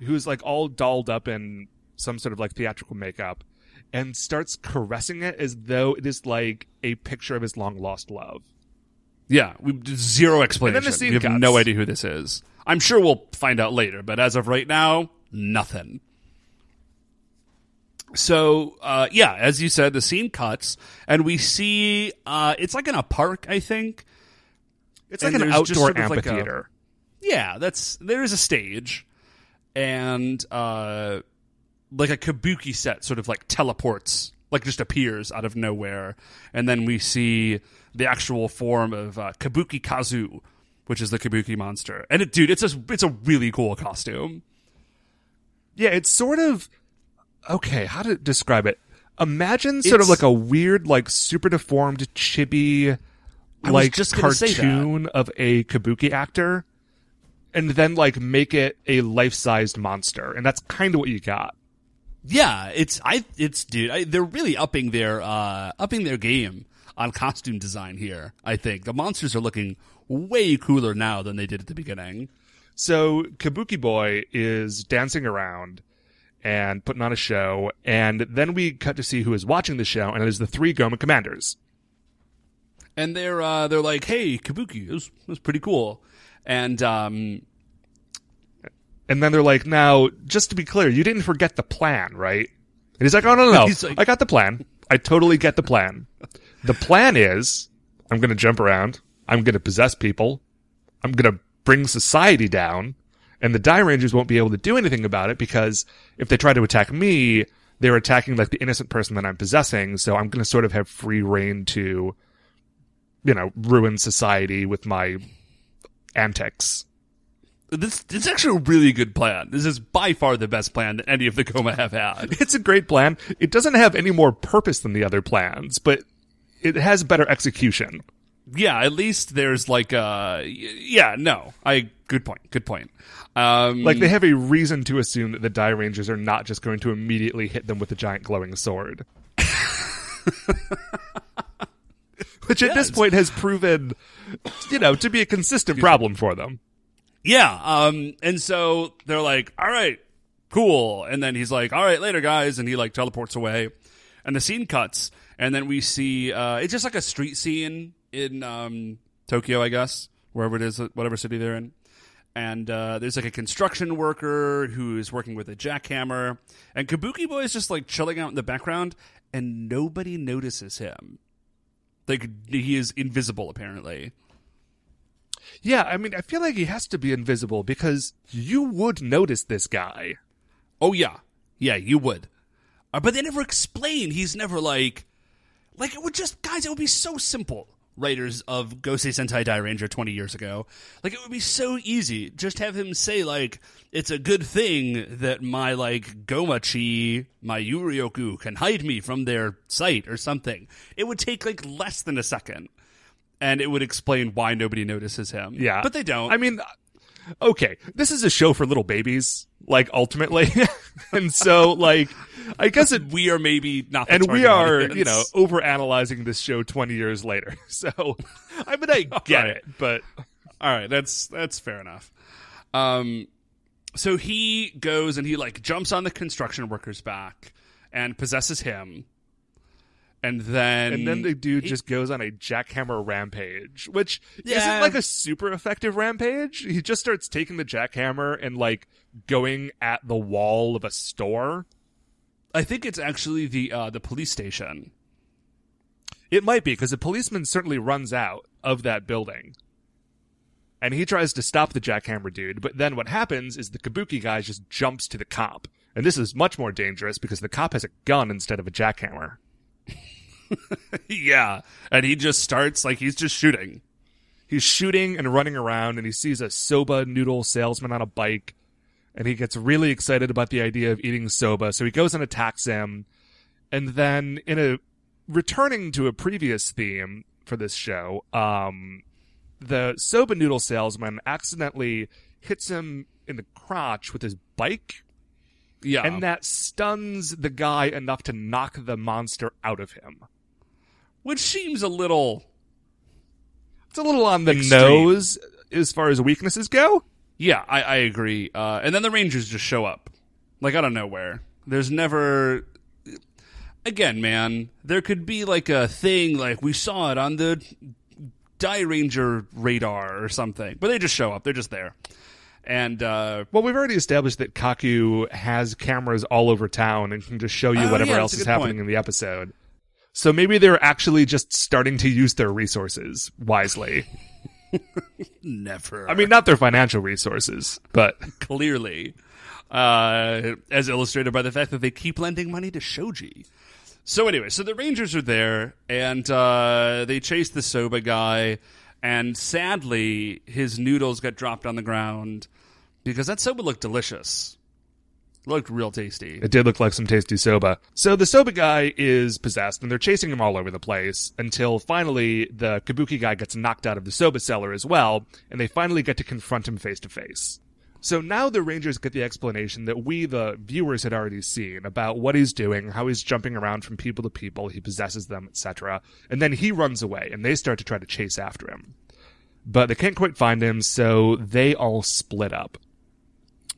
who's like all dolled up in some sort of like theatrical makeup and starts caressing it as though it is like a picture of his long lost love. Yeah, we zero explanation. scene we have cuts. no idea who this is. I'm sure we'll find out later, but as of right now, nothing. So, uh, yeah, as you said, the scene cuts, and we see uh, it's like in a park, I think. It's And like an outdoor sort of like a- amphitheater. Yeah, that's there is a stage, and uh, like a kabuki set sort of like teleports, like just appears out of nowhere, and then we see the actual form of uh, Kabuki Kazu, which is the Kabuki monster. And it, dude, it's a it's a really cool costume. Yeah, it's sort of okay. How to describe it? Imagine sort of like a weird, like super deformed, chibi, like just gonna say that. cartoon of a kabuki actor, and then like make it a life-sized monster, and that's kind of what you got. Yeah, it's I it's dude, I, they're really upping their uh upping their game on costume design here. I think the monsters are looking way cooler now than they did at the beginning. So Kabuki Boy is dancing around and putting on a show, and then we cut to see who is watching the show, and it is the three Goma commanders. and they're uh, they're like, "Hey, Kabuki, it was, it was pretty cool," and um, And then they're like, now, just to be clear, you didn't forget the plan, right? And he's like, oh, no, no, no. He's like- I got the plan. I totally get the plan. The plan is I'm going to jump around. I'm going to possess people. I'm going to bring society down. And the Dairangers won't be able to do anything about it because if they try to attack me, they're attacking like the innocent person that I'm possessing. So I'm going to sort of have free rein to, you know, ruin society with my antics. This it's actually a really good plan. This is by far the best plan that any of the Goma have had. (laughs) It's a great plan. It doesn't have any more purpose than the other plans, but it has better execution. yeah, at least there's like uh, yeah, no, I good point, good point. Um, Like they have a reason to assume that the Dairangers are not just going to immediately hit them with a giant glowing sword. (laughs) Which at this point has proven, you know, to be a consistent problem for them. Yeah. Um, and so they're like, all right, cool. And then he's like, all right, later, guys. And he like teleports away. And the scene cuts. And then we see, uh, it's just like a street scene in, um, Tokyo, I guess, wherever it is, whatever city they're in. And, uh, there's like a construction worker who is working with a jackhammer. And Kabuki Boy is just like chilling out in the background. And nobody notices him. Like, he is invisible, apparently. Yeah, I mean, I feel like he has to be invisible because you would notice this guy. Oh yeah, yeah, you would. Uh, but they never explain. He's never like, like it would just guys. It would be so simple. Writers of Gosei Sentai Dairanger twenty years ago, like it would be so easy. Just have him say like, "It's a good thing that my like Gomachi, my Yurioku, can hide me from their sight" or something. It would take like less than a second, and it would explain why nobody notices him. Yeah. but they don't. I mean, okay, this is a show for little babies, like, ultimately. (laughs) and so, like, I guess it, we are maybe not, the and we are, audience. you know, over analyzing this show 20 years later. (laughs) So, I mean, I get right. it, but All right, that's that's fair enough. Um, so he goes and he like jumps on the construction worker's back and possesses him, and then and then the dude just goes on a jackhammer rampage, which Yeah. isn't like a super effective rampage. He just starts taking the jackhammer and like going at the wall of a store. I think it's actually the uh, the police station. It might be because the policeman certainly runs out of that building. and he tries to stop the jackhammer dude. But then what happens is the kabuki guy just jumps to the cop, and this is much more dangerous because the cop has a gun instead of a jackhammer. (laughs) yeah, and he just starts like he's just shooting. He's shooting and running around, and he sees a soba noodle salesman on a bike, and he gets really excited about the idea of eating soba. So he goes and attacks him, and then in a returning to a previous theme for this show, um, the soba noodle salesman accidentally hits him in the crotch with his bike, Yeah, and that stuns the guy enough to knock the monster out of him. Which seems a little. It's a little on the Extreme. nose as far as weaknesses go. Yeah, I, I agree. Uh, and then the Rangers just show up, like out of nowhere. There's never. Again, man, there could be like a thing like we saw it on the Dairanger radar or something, but they just show up. They're just there, and uh, Well, we've already established that Kaku has cameras all over town and can just show you Oh, whatever yeah, else is happening point. in the episode. So maybe they're actually just starting to use their resources wisely. (laughs) never. I mean, not their financial resources, but (laughs) clearly, uh, as illustrated by the fact that they keep lending money to Shoji. So anyway, so the Rangers are there, and uh, they chase the soba guy, and sadly, his noodles got dropped on the ground because that soba looked delicious. Looked real tasty. it did look like some tasty soba. So the soba guy is possessed, and they're chasing him all over the place until finally the kabuki guy gets knocked out of the soba seller as well, and they finally get to confront him face to face. So now the Rangers get the explanation that we, the viewers, had already seen about what he's doing, how he's jumping around from people to people, he possesses them, etc. And then he runs away, and they start to try to chase after him. But they can't quite find him, so they all split up.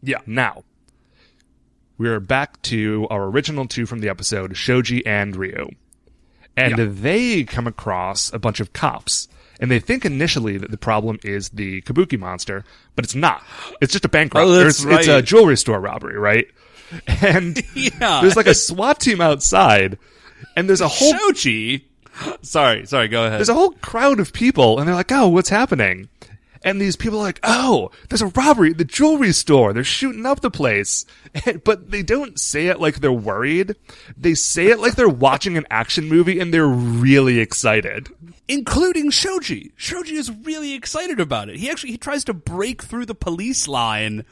Yeah. Now, we're back to our original two from the episode, Shoji and Ryu. And Yeah. they come across a bunch of cops. And they think initially that the problem is the Kabuki monster, but it's not. It's just a bank Oh, robbery. that's it's, it's a jewelry store robbery, right? (laughs) And Yeah. there's like a SWAT team outside, and there's a whole Shoji. Sorry, sorry. Go ahead. there's a whole crowd of people, and they're like, "Oh, what's happening?" And these people are like, "Oh, there's a robbery at the jewelry store. They're shooting up the place." (laughs) And, but they don't say it like they're worried. They say it like they're watching an action movie, and they're really excited. including Shoji. Shoji is really excited about it. He actually he tries to break through the police line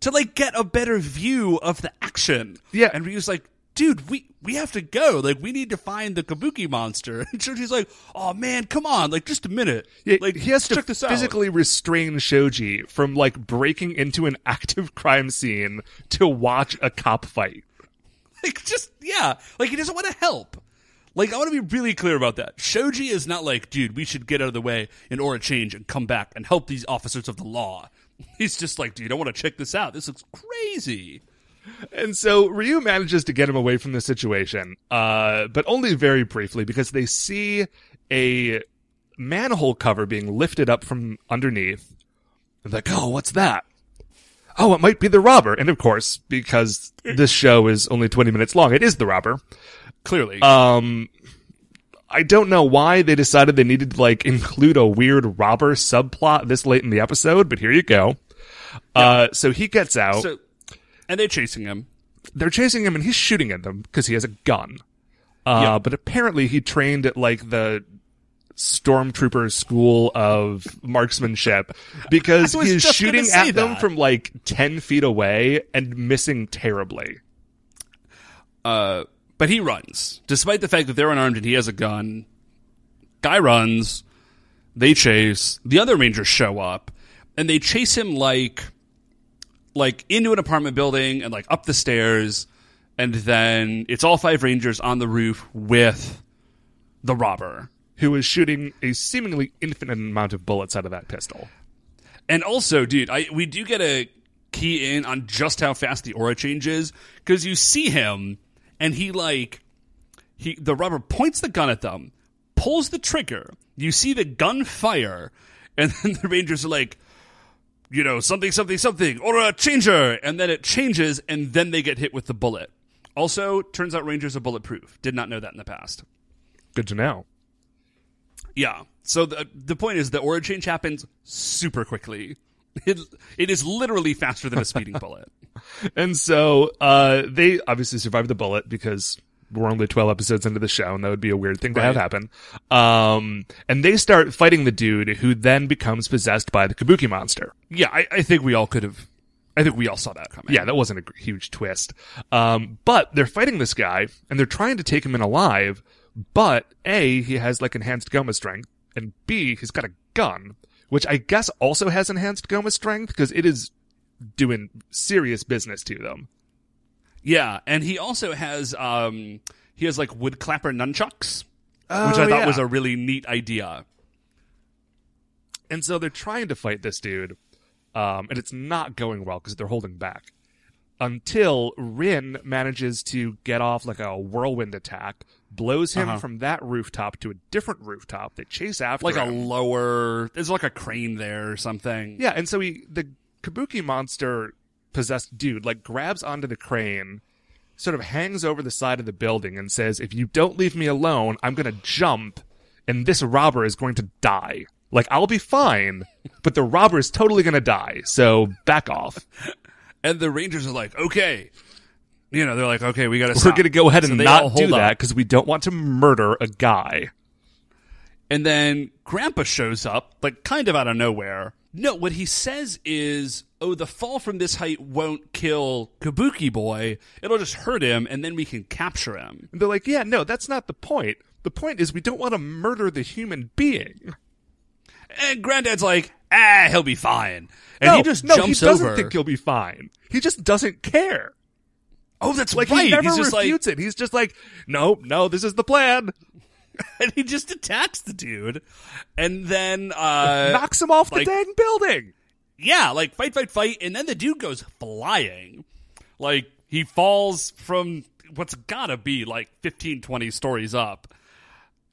to like get a better view of the action. Yeah. and Ryu's like, "Dude, we we have to go. Like, we need to find the Kabuki monster." (laughs) And Shoji's like, "Oh man, come on! Like, just a minute. Yeah, like, he has to this out." physically restrain Shoji from like breaking into an (laughs) active crime scene to watch a cop fight. Like, just yeah, like he doesn't want to help. Like, I want to be really clear about that. Shoji is not like, dude, we should get out of the way in order to change and come back and help these officers of the law. (laughs) He's just like, dude, I want to check this out. This looks crazy. And so Ryu manages to get him away from the situation, uh, but only very briefly because they see a manhole cover being lifted up from underneath. They're like, oh, what's that? Oh, it might be the robber. And of course, because this show is only 20 minutes long, it is the robber. Clearly. Um, I don't know why they decided they needed to like include a weird robber subplot this late in the episode, but here you go. Uh, so he gets out. so, and they're chasing him. they're chasing him and he's shooting at them because he has a gun. Uh, Yeah. but apparently he trained at like the stormtrooper school of marksmanship because (laughs) he's shooting at them from like 10 feet away and missing terribly. Uh, but he runs, despite the fact that they're unarmed and he has a gun. Guy runs. They chase. The other rangers show up, and they chase him like, like into an apartment building and like up the stairs, and then it's all five rangers on the roof with the robber. Who is shooting a seemingly infinite amount of bullets out of that pistol. And also, dude, I we do get a key in on just how fast the aura changes because you see him and he like he the robber points the gun at them, pulls the trigger. You see the gun fire, and (laughs) then the rangers are like, you know, something, something, something, aura changer, and then it changes, and then they get hit with the bullet. Also, turns out rangers are bulletproof. Did not know that in the past. Good to know. Yeah. So the the point is the aura change happens super quickly. (laughs) It it is literally faster than a speeding (laughs) bullet. And so uh, they obviously survived the bullet because we're only 12 episodes into the show, and that would be a weird thing to have happen. Um, and they start fighting the dude who then becomes possessed by the Kabuki monster. Yeah, I, I think we all could have. I think we all saw that coming. Yeah, that wasn't a huge twist. Um, but they're fighting this guy, and they're trying to take him in alive, but A, he has like enhanced Goma strength, and B, he's got a gun, which I guess also has enhanced Goma strength, because it is doing serious business to them. Yeah, and he also has um he has like wood clapper nunchucks, Oh, which I thought yeah. was a really neat idea. And so they're trying to fight this dude, um, and it's not going well because they're holding back. Until Rin manages to get off like a whirlwind attack, blows him Uh-huh. from that rooftop to a different rooftop. They chase after Like a lower, there's like a crane there or something. yeah, and so he the Kabuki monster possessed dude like grabs onto the crane, sort of hangs over the side of the building, and says, "If you don't leave me alone, I'm gonna jump, and this robber is going to die." Like I'll be fine, but the robber is totally gonna die. So back off. (laughs) And the Rangers are like, okay, you know, they're like, okay, we got to. We're gonna go ahead So and all not do that because we don't want to murder a guy. And then Grandpa shows up, like kind of out of nowhere. No, what he says is, "Oh, the fall from this height won't kill Kabuki Boy. It'll just hurt him, and then we can capture him." And they're like, "Yeah, no, that's not the point. The point is we don't want to murder the human being." And Granddad's like, "Ah, he'll be fine." And no, he just no, jumps he doesn't over. think he'll be fine. He just doesn't care. oh, that's Like right. he never He's just like, refutes it. He's just like, "No, no, this is the plan." (laughs) and he just attacks the dude, and then uh, Knocks him off like- the dang building. Yeah, like fight, fight, fight, and then the dude goes flying. Like he falls from what's gotta be like 15, 20 stories up.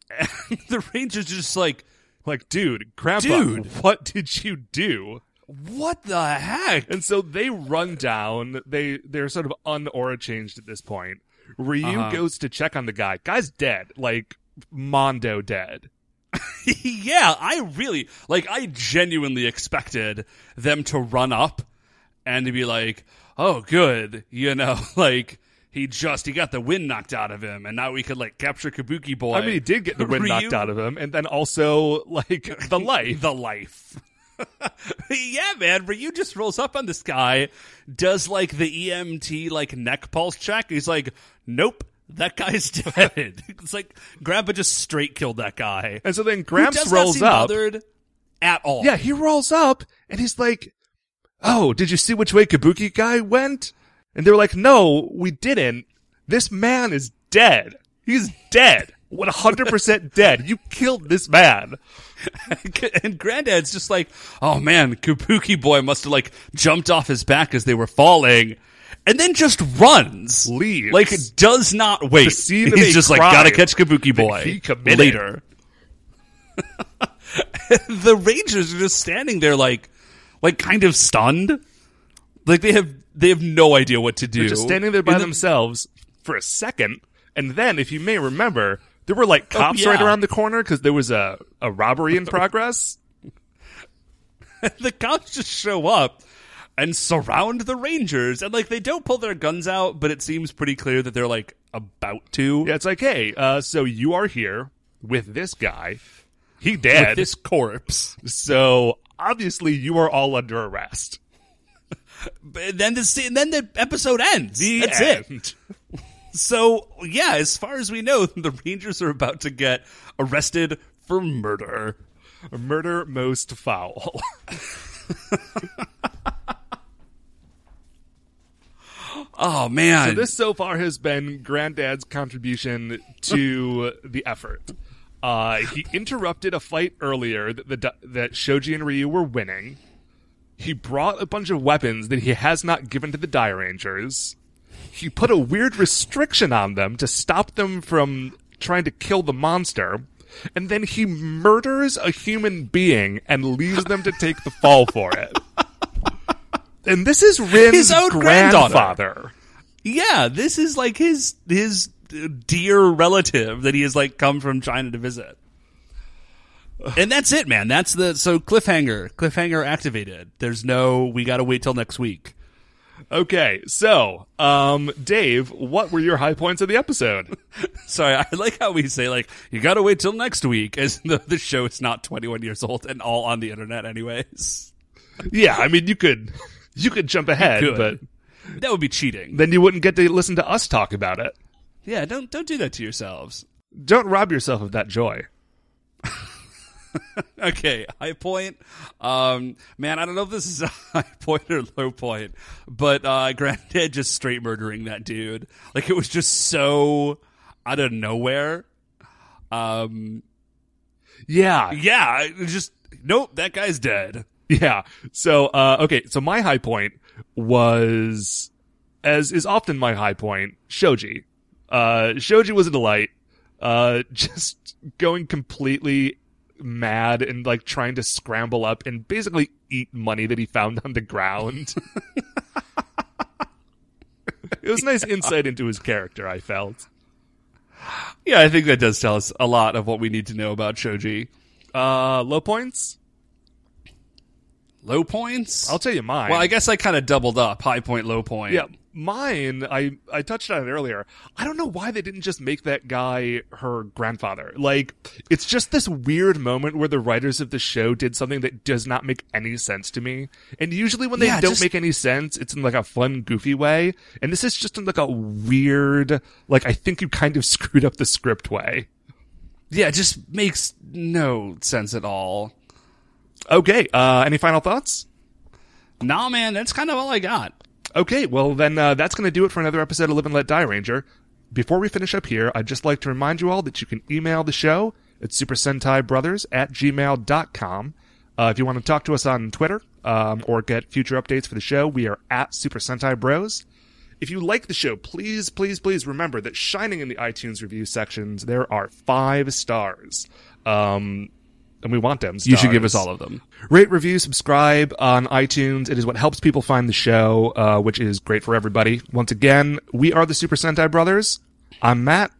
(laughs) And the Rangers just like, Like, dude, grandpa, Dude. what did you do? what the heck? And so they run down. They they're sort of unaura changed at this point. Ryu Uh-huh. goes to check on the guy. Guy's dead. Like Mondo dead. (laughs) yeah, I really like. I genuinely expected them to run up and to be like, "Oh, good," you know, (laughs) like he just he got the wind knocked out of him, and now we could like capture Kabuki Boy. I mean, he did get the wind Ryu- knocked out of him, and then also like (laughs) the life. the life. yeah, man. Ryu just rolls up on this guy, does like the EMT like neck pulse check. He's like, "Nope." That guy's dead. (laughs) it's like Grandpa just straight killed that guy. and so then Gramps rolls seem up. bothered at all. Yeah, he rolls up, and he's like, "Oh, did you see which way Kabuki guy went?" And they're like, "No, we didn't. This man is dead. He's dead." 100% (laughs) dead. You killed this man. (laughs) and Granddad's just like, oh man, Kabuki boy must have like jumped off his back as they were falling, and then just runs, Leaves. like does not wait. He's just like, gotta catch Kabuki boy later. (laughs) the Rangers are just standing there, like, like kind of stunned, like they have they have no idea what to do. They're just standing there by the- themselves for a second, and then, if you may remember, there were like cops oh, yeah. right around the corner because there was a, a robbery in (laughs) progress. the cops just show up and surround the Rangers, and like they don't pull their guns out, but it seems pretty clear that they're like about to. yeah, it's like, hey, uh, so you are here with this guy. He with dead. this corpse. so obviously you are all under arrest. But (laughs) then the then the episode ends. That's it. End. (laughs) So yeah, as far as we know, (laughs) the Rangers are about to get arrested for murder. Murder most foul. Oh man, So this so far has been Granddad's contribution to (laughs) the effort. Uh, he interrupted a fight earlier that the that Shoji and Ryu were winning. He brought a bunch of weapons that he has not given to the Dairangers. He put a weird restriction on them to stop them from trying to kill the monster. And then he murders a human being and leaves them to take the fall for it. (laughs) And this is Rin's His own grandfather. yeah, this is like his his dear relative that he has like come from China to visit. and that's it, man. That's the so cliffhanger, cliffhanger activated. There's no we got to wait till next week. Okay, so um, Dave, what were your high points of the episode? (laughs) Sorry, I like how we say like you got to wait till next week, as (laughs) the the show is not 21 years old and all on the internet, anyways. yeah, I mean you could you could jump ahead, Could. but That would be cheating. then you wouldn't get to listen to us talk about it. Yeah, don't don't do that to yourselves. Don't rob yourself of that joy. (laughs) Okay, high point. Um, man, I don't know if this is a (laughs) high point or low point, but uh, Granddad just straight murdering that dude. Like it was just so out of nowhere. Um, Yeah, yeah, just nope, that guy's dead. (laughs) Yeah. So, uh, okay. So my high point was, as is often my high point, Shoji. Uh, Shoji was a delight. Uh, (laughs) just going completely mad and like trying to scramble up and basically eat money that he found on the ground. (laughs) it was nice insight into his character, I felt. Yeah, I think that does tell us a lot of what we need to know about Shoji. Uh, low points? Low points. I'll tell you mine. well, I guess I kind of doubled up high point, low point. Yeah, mine. I I touched on it earlier. I don't know why they didn't just make that guy her grandfather. Like, it's just this weird moment where the writers of the show did something that does not make any sense to me. And usually, when they Yeah, don't just- make any sense, it's in like a fun, goofy way. And this is just in like a weird, like I think you kind of (laughs) screwed up the script way. yeah, it just makes no sense at all. Okay. Uh, any final thoughts? Nah, man, that's kind of all I got. Okay, well then uh, that's going to do it for another episode of Live and Let Die Ranger. Before we finish up here, I'd just like to remind you all that you can email the show at supersentaibrothers at gmail.com. Uh, if you want to talk to us on Twitter um, or get future updates for the show, we are at Super Sentai Bros. If you like the show, please, please, please remember that shining in the iTunes review sections, there are five stars. Um, and we want them. Stars. You should give us all of them. Rate, review, subscribe on iTunes. It is what helps people find the show, uh, which is great for everybody. Once again, we are the Super Sentai Brothers. I'm Matt.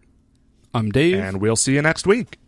I'm Dave. And we'll see you next week.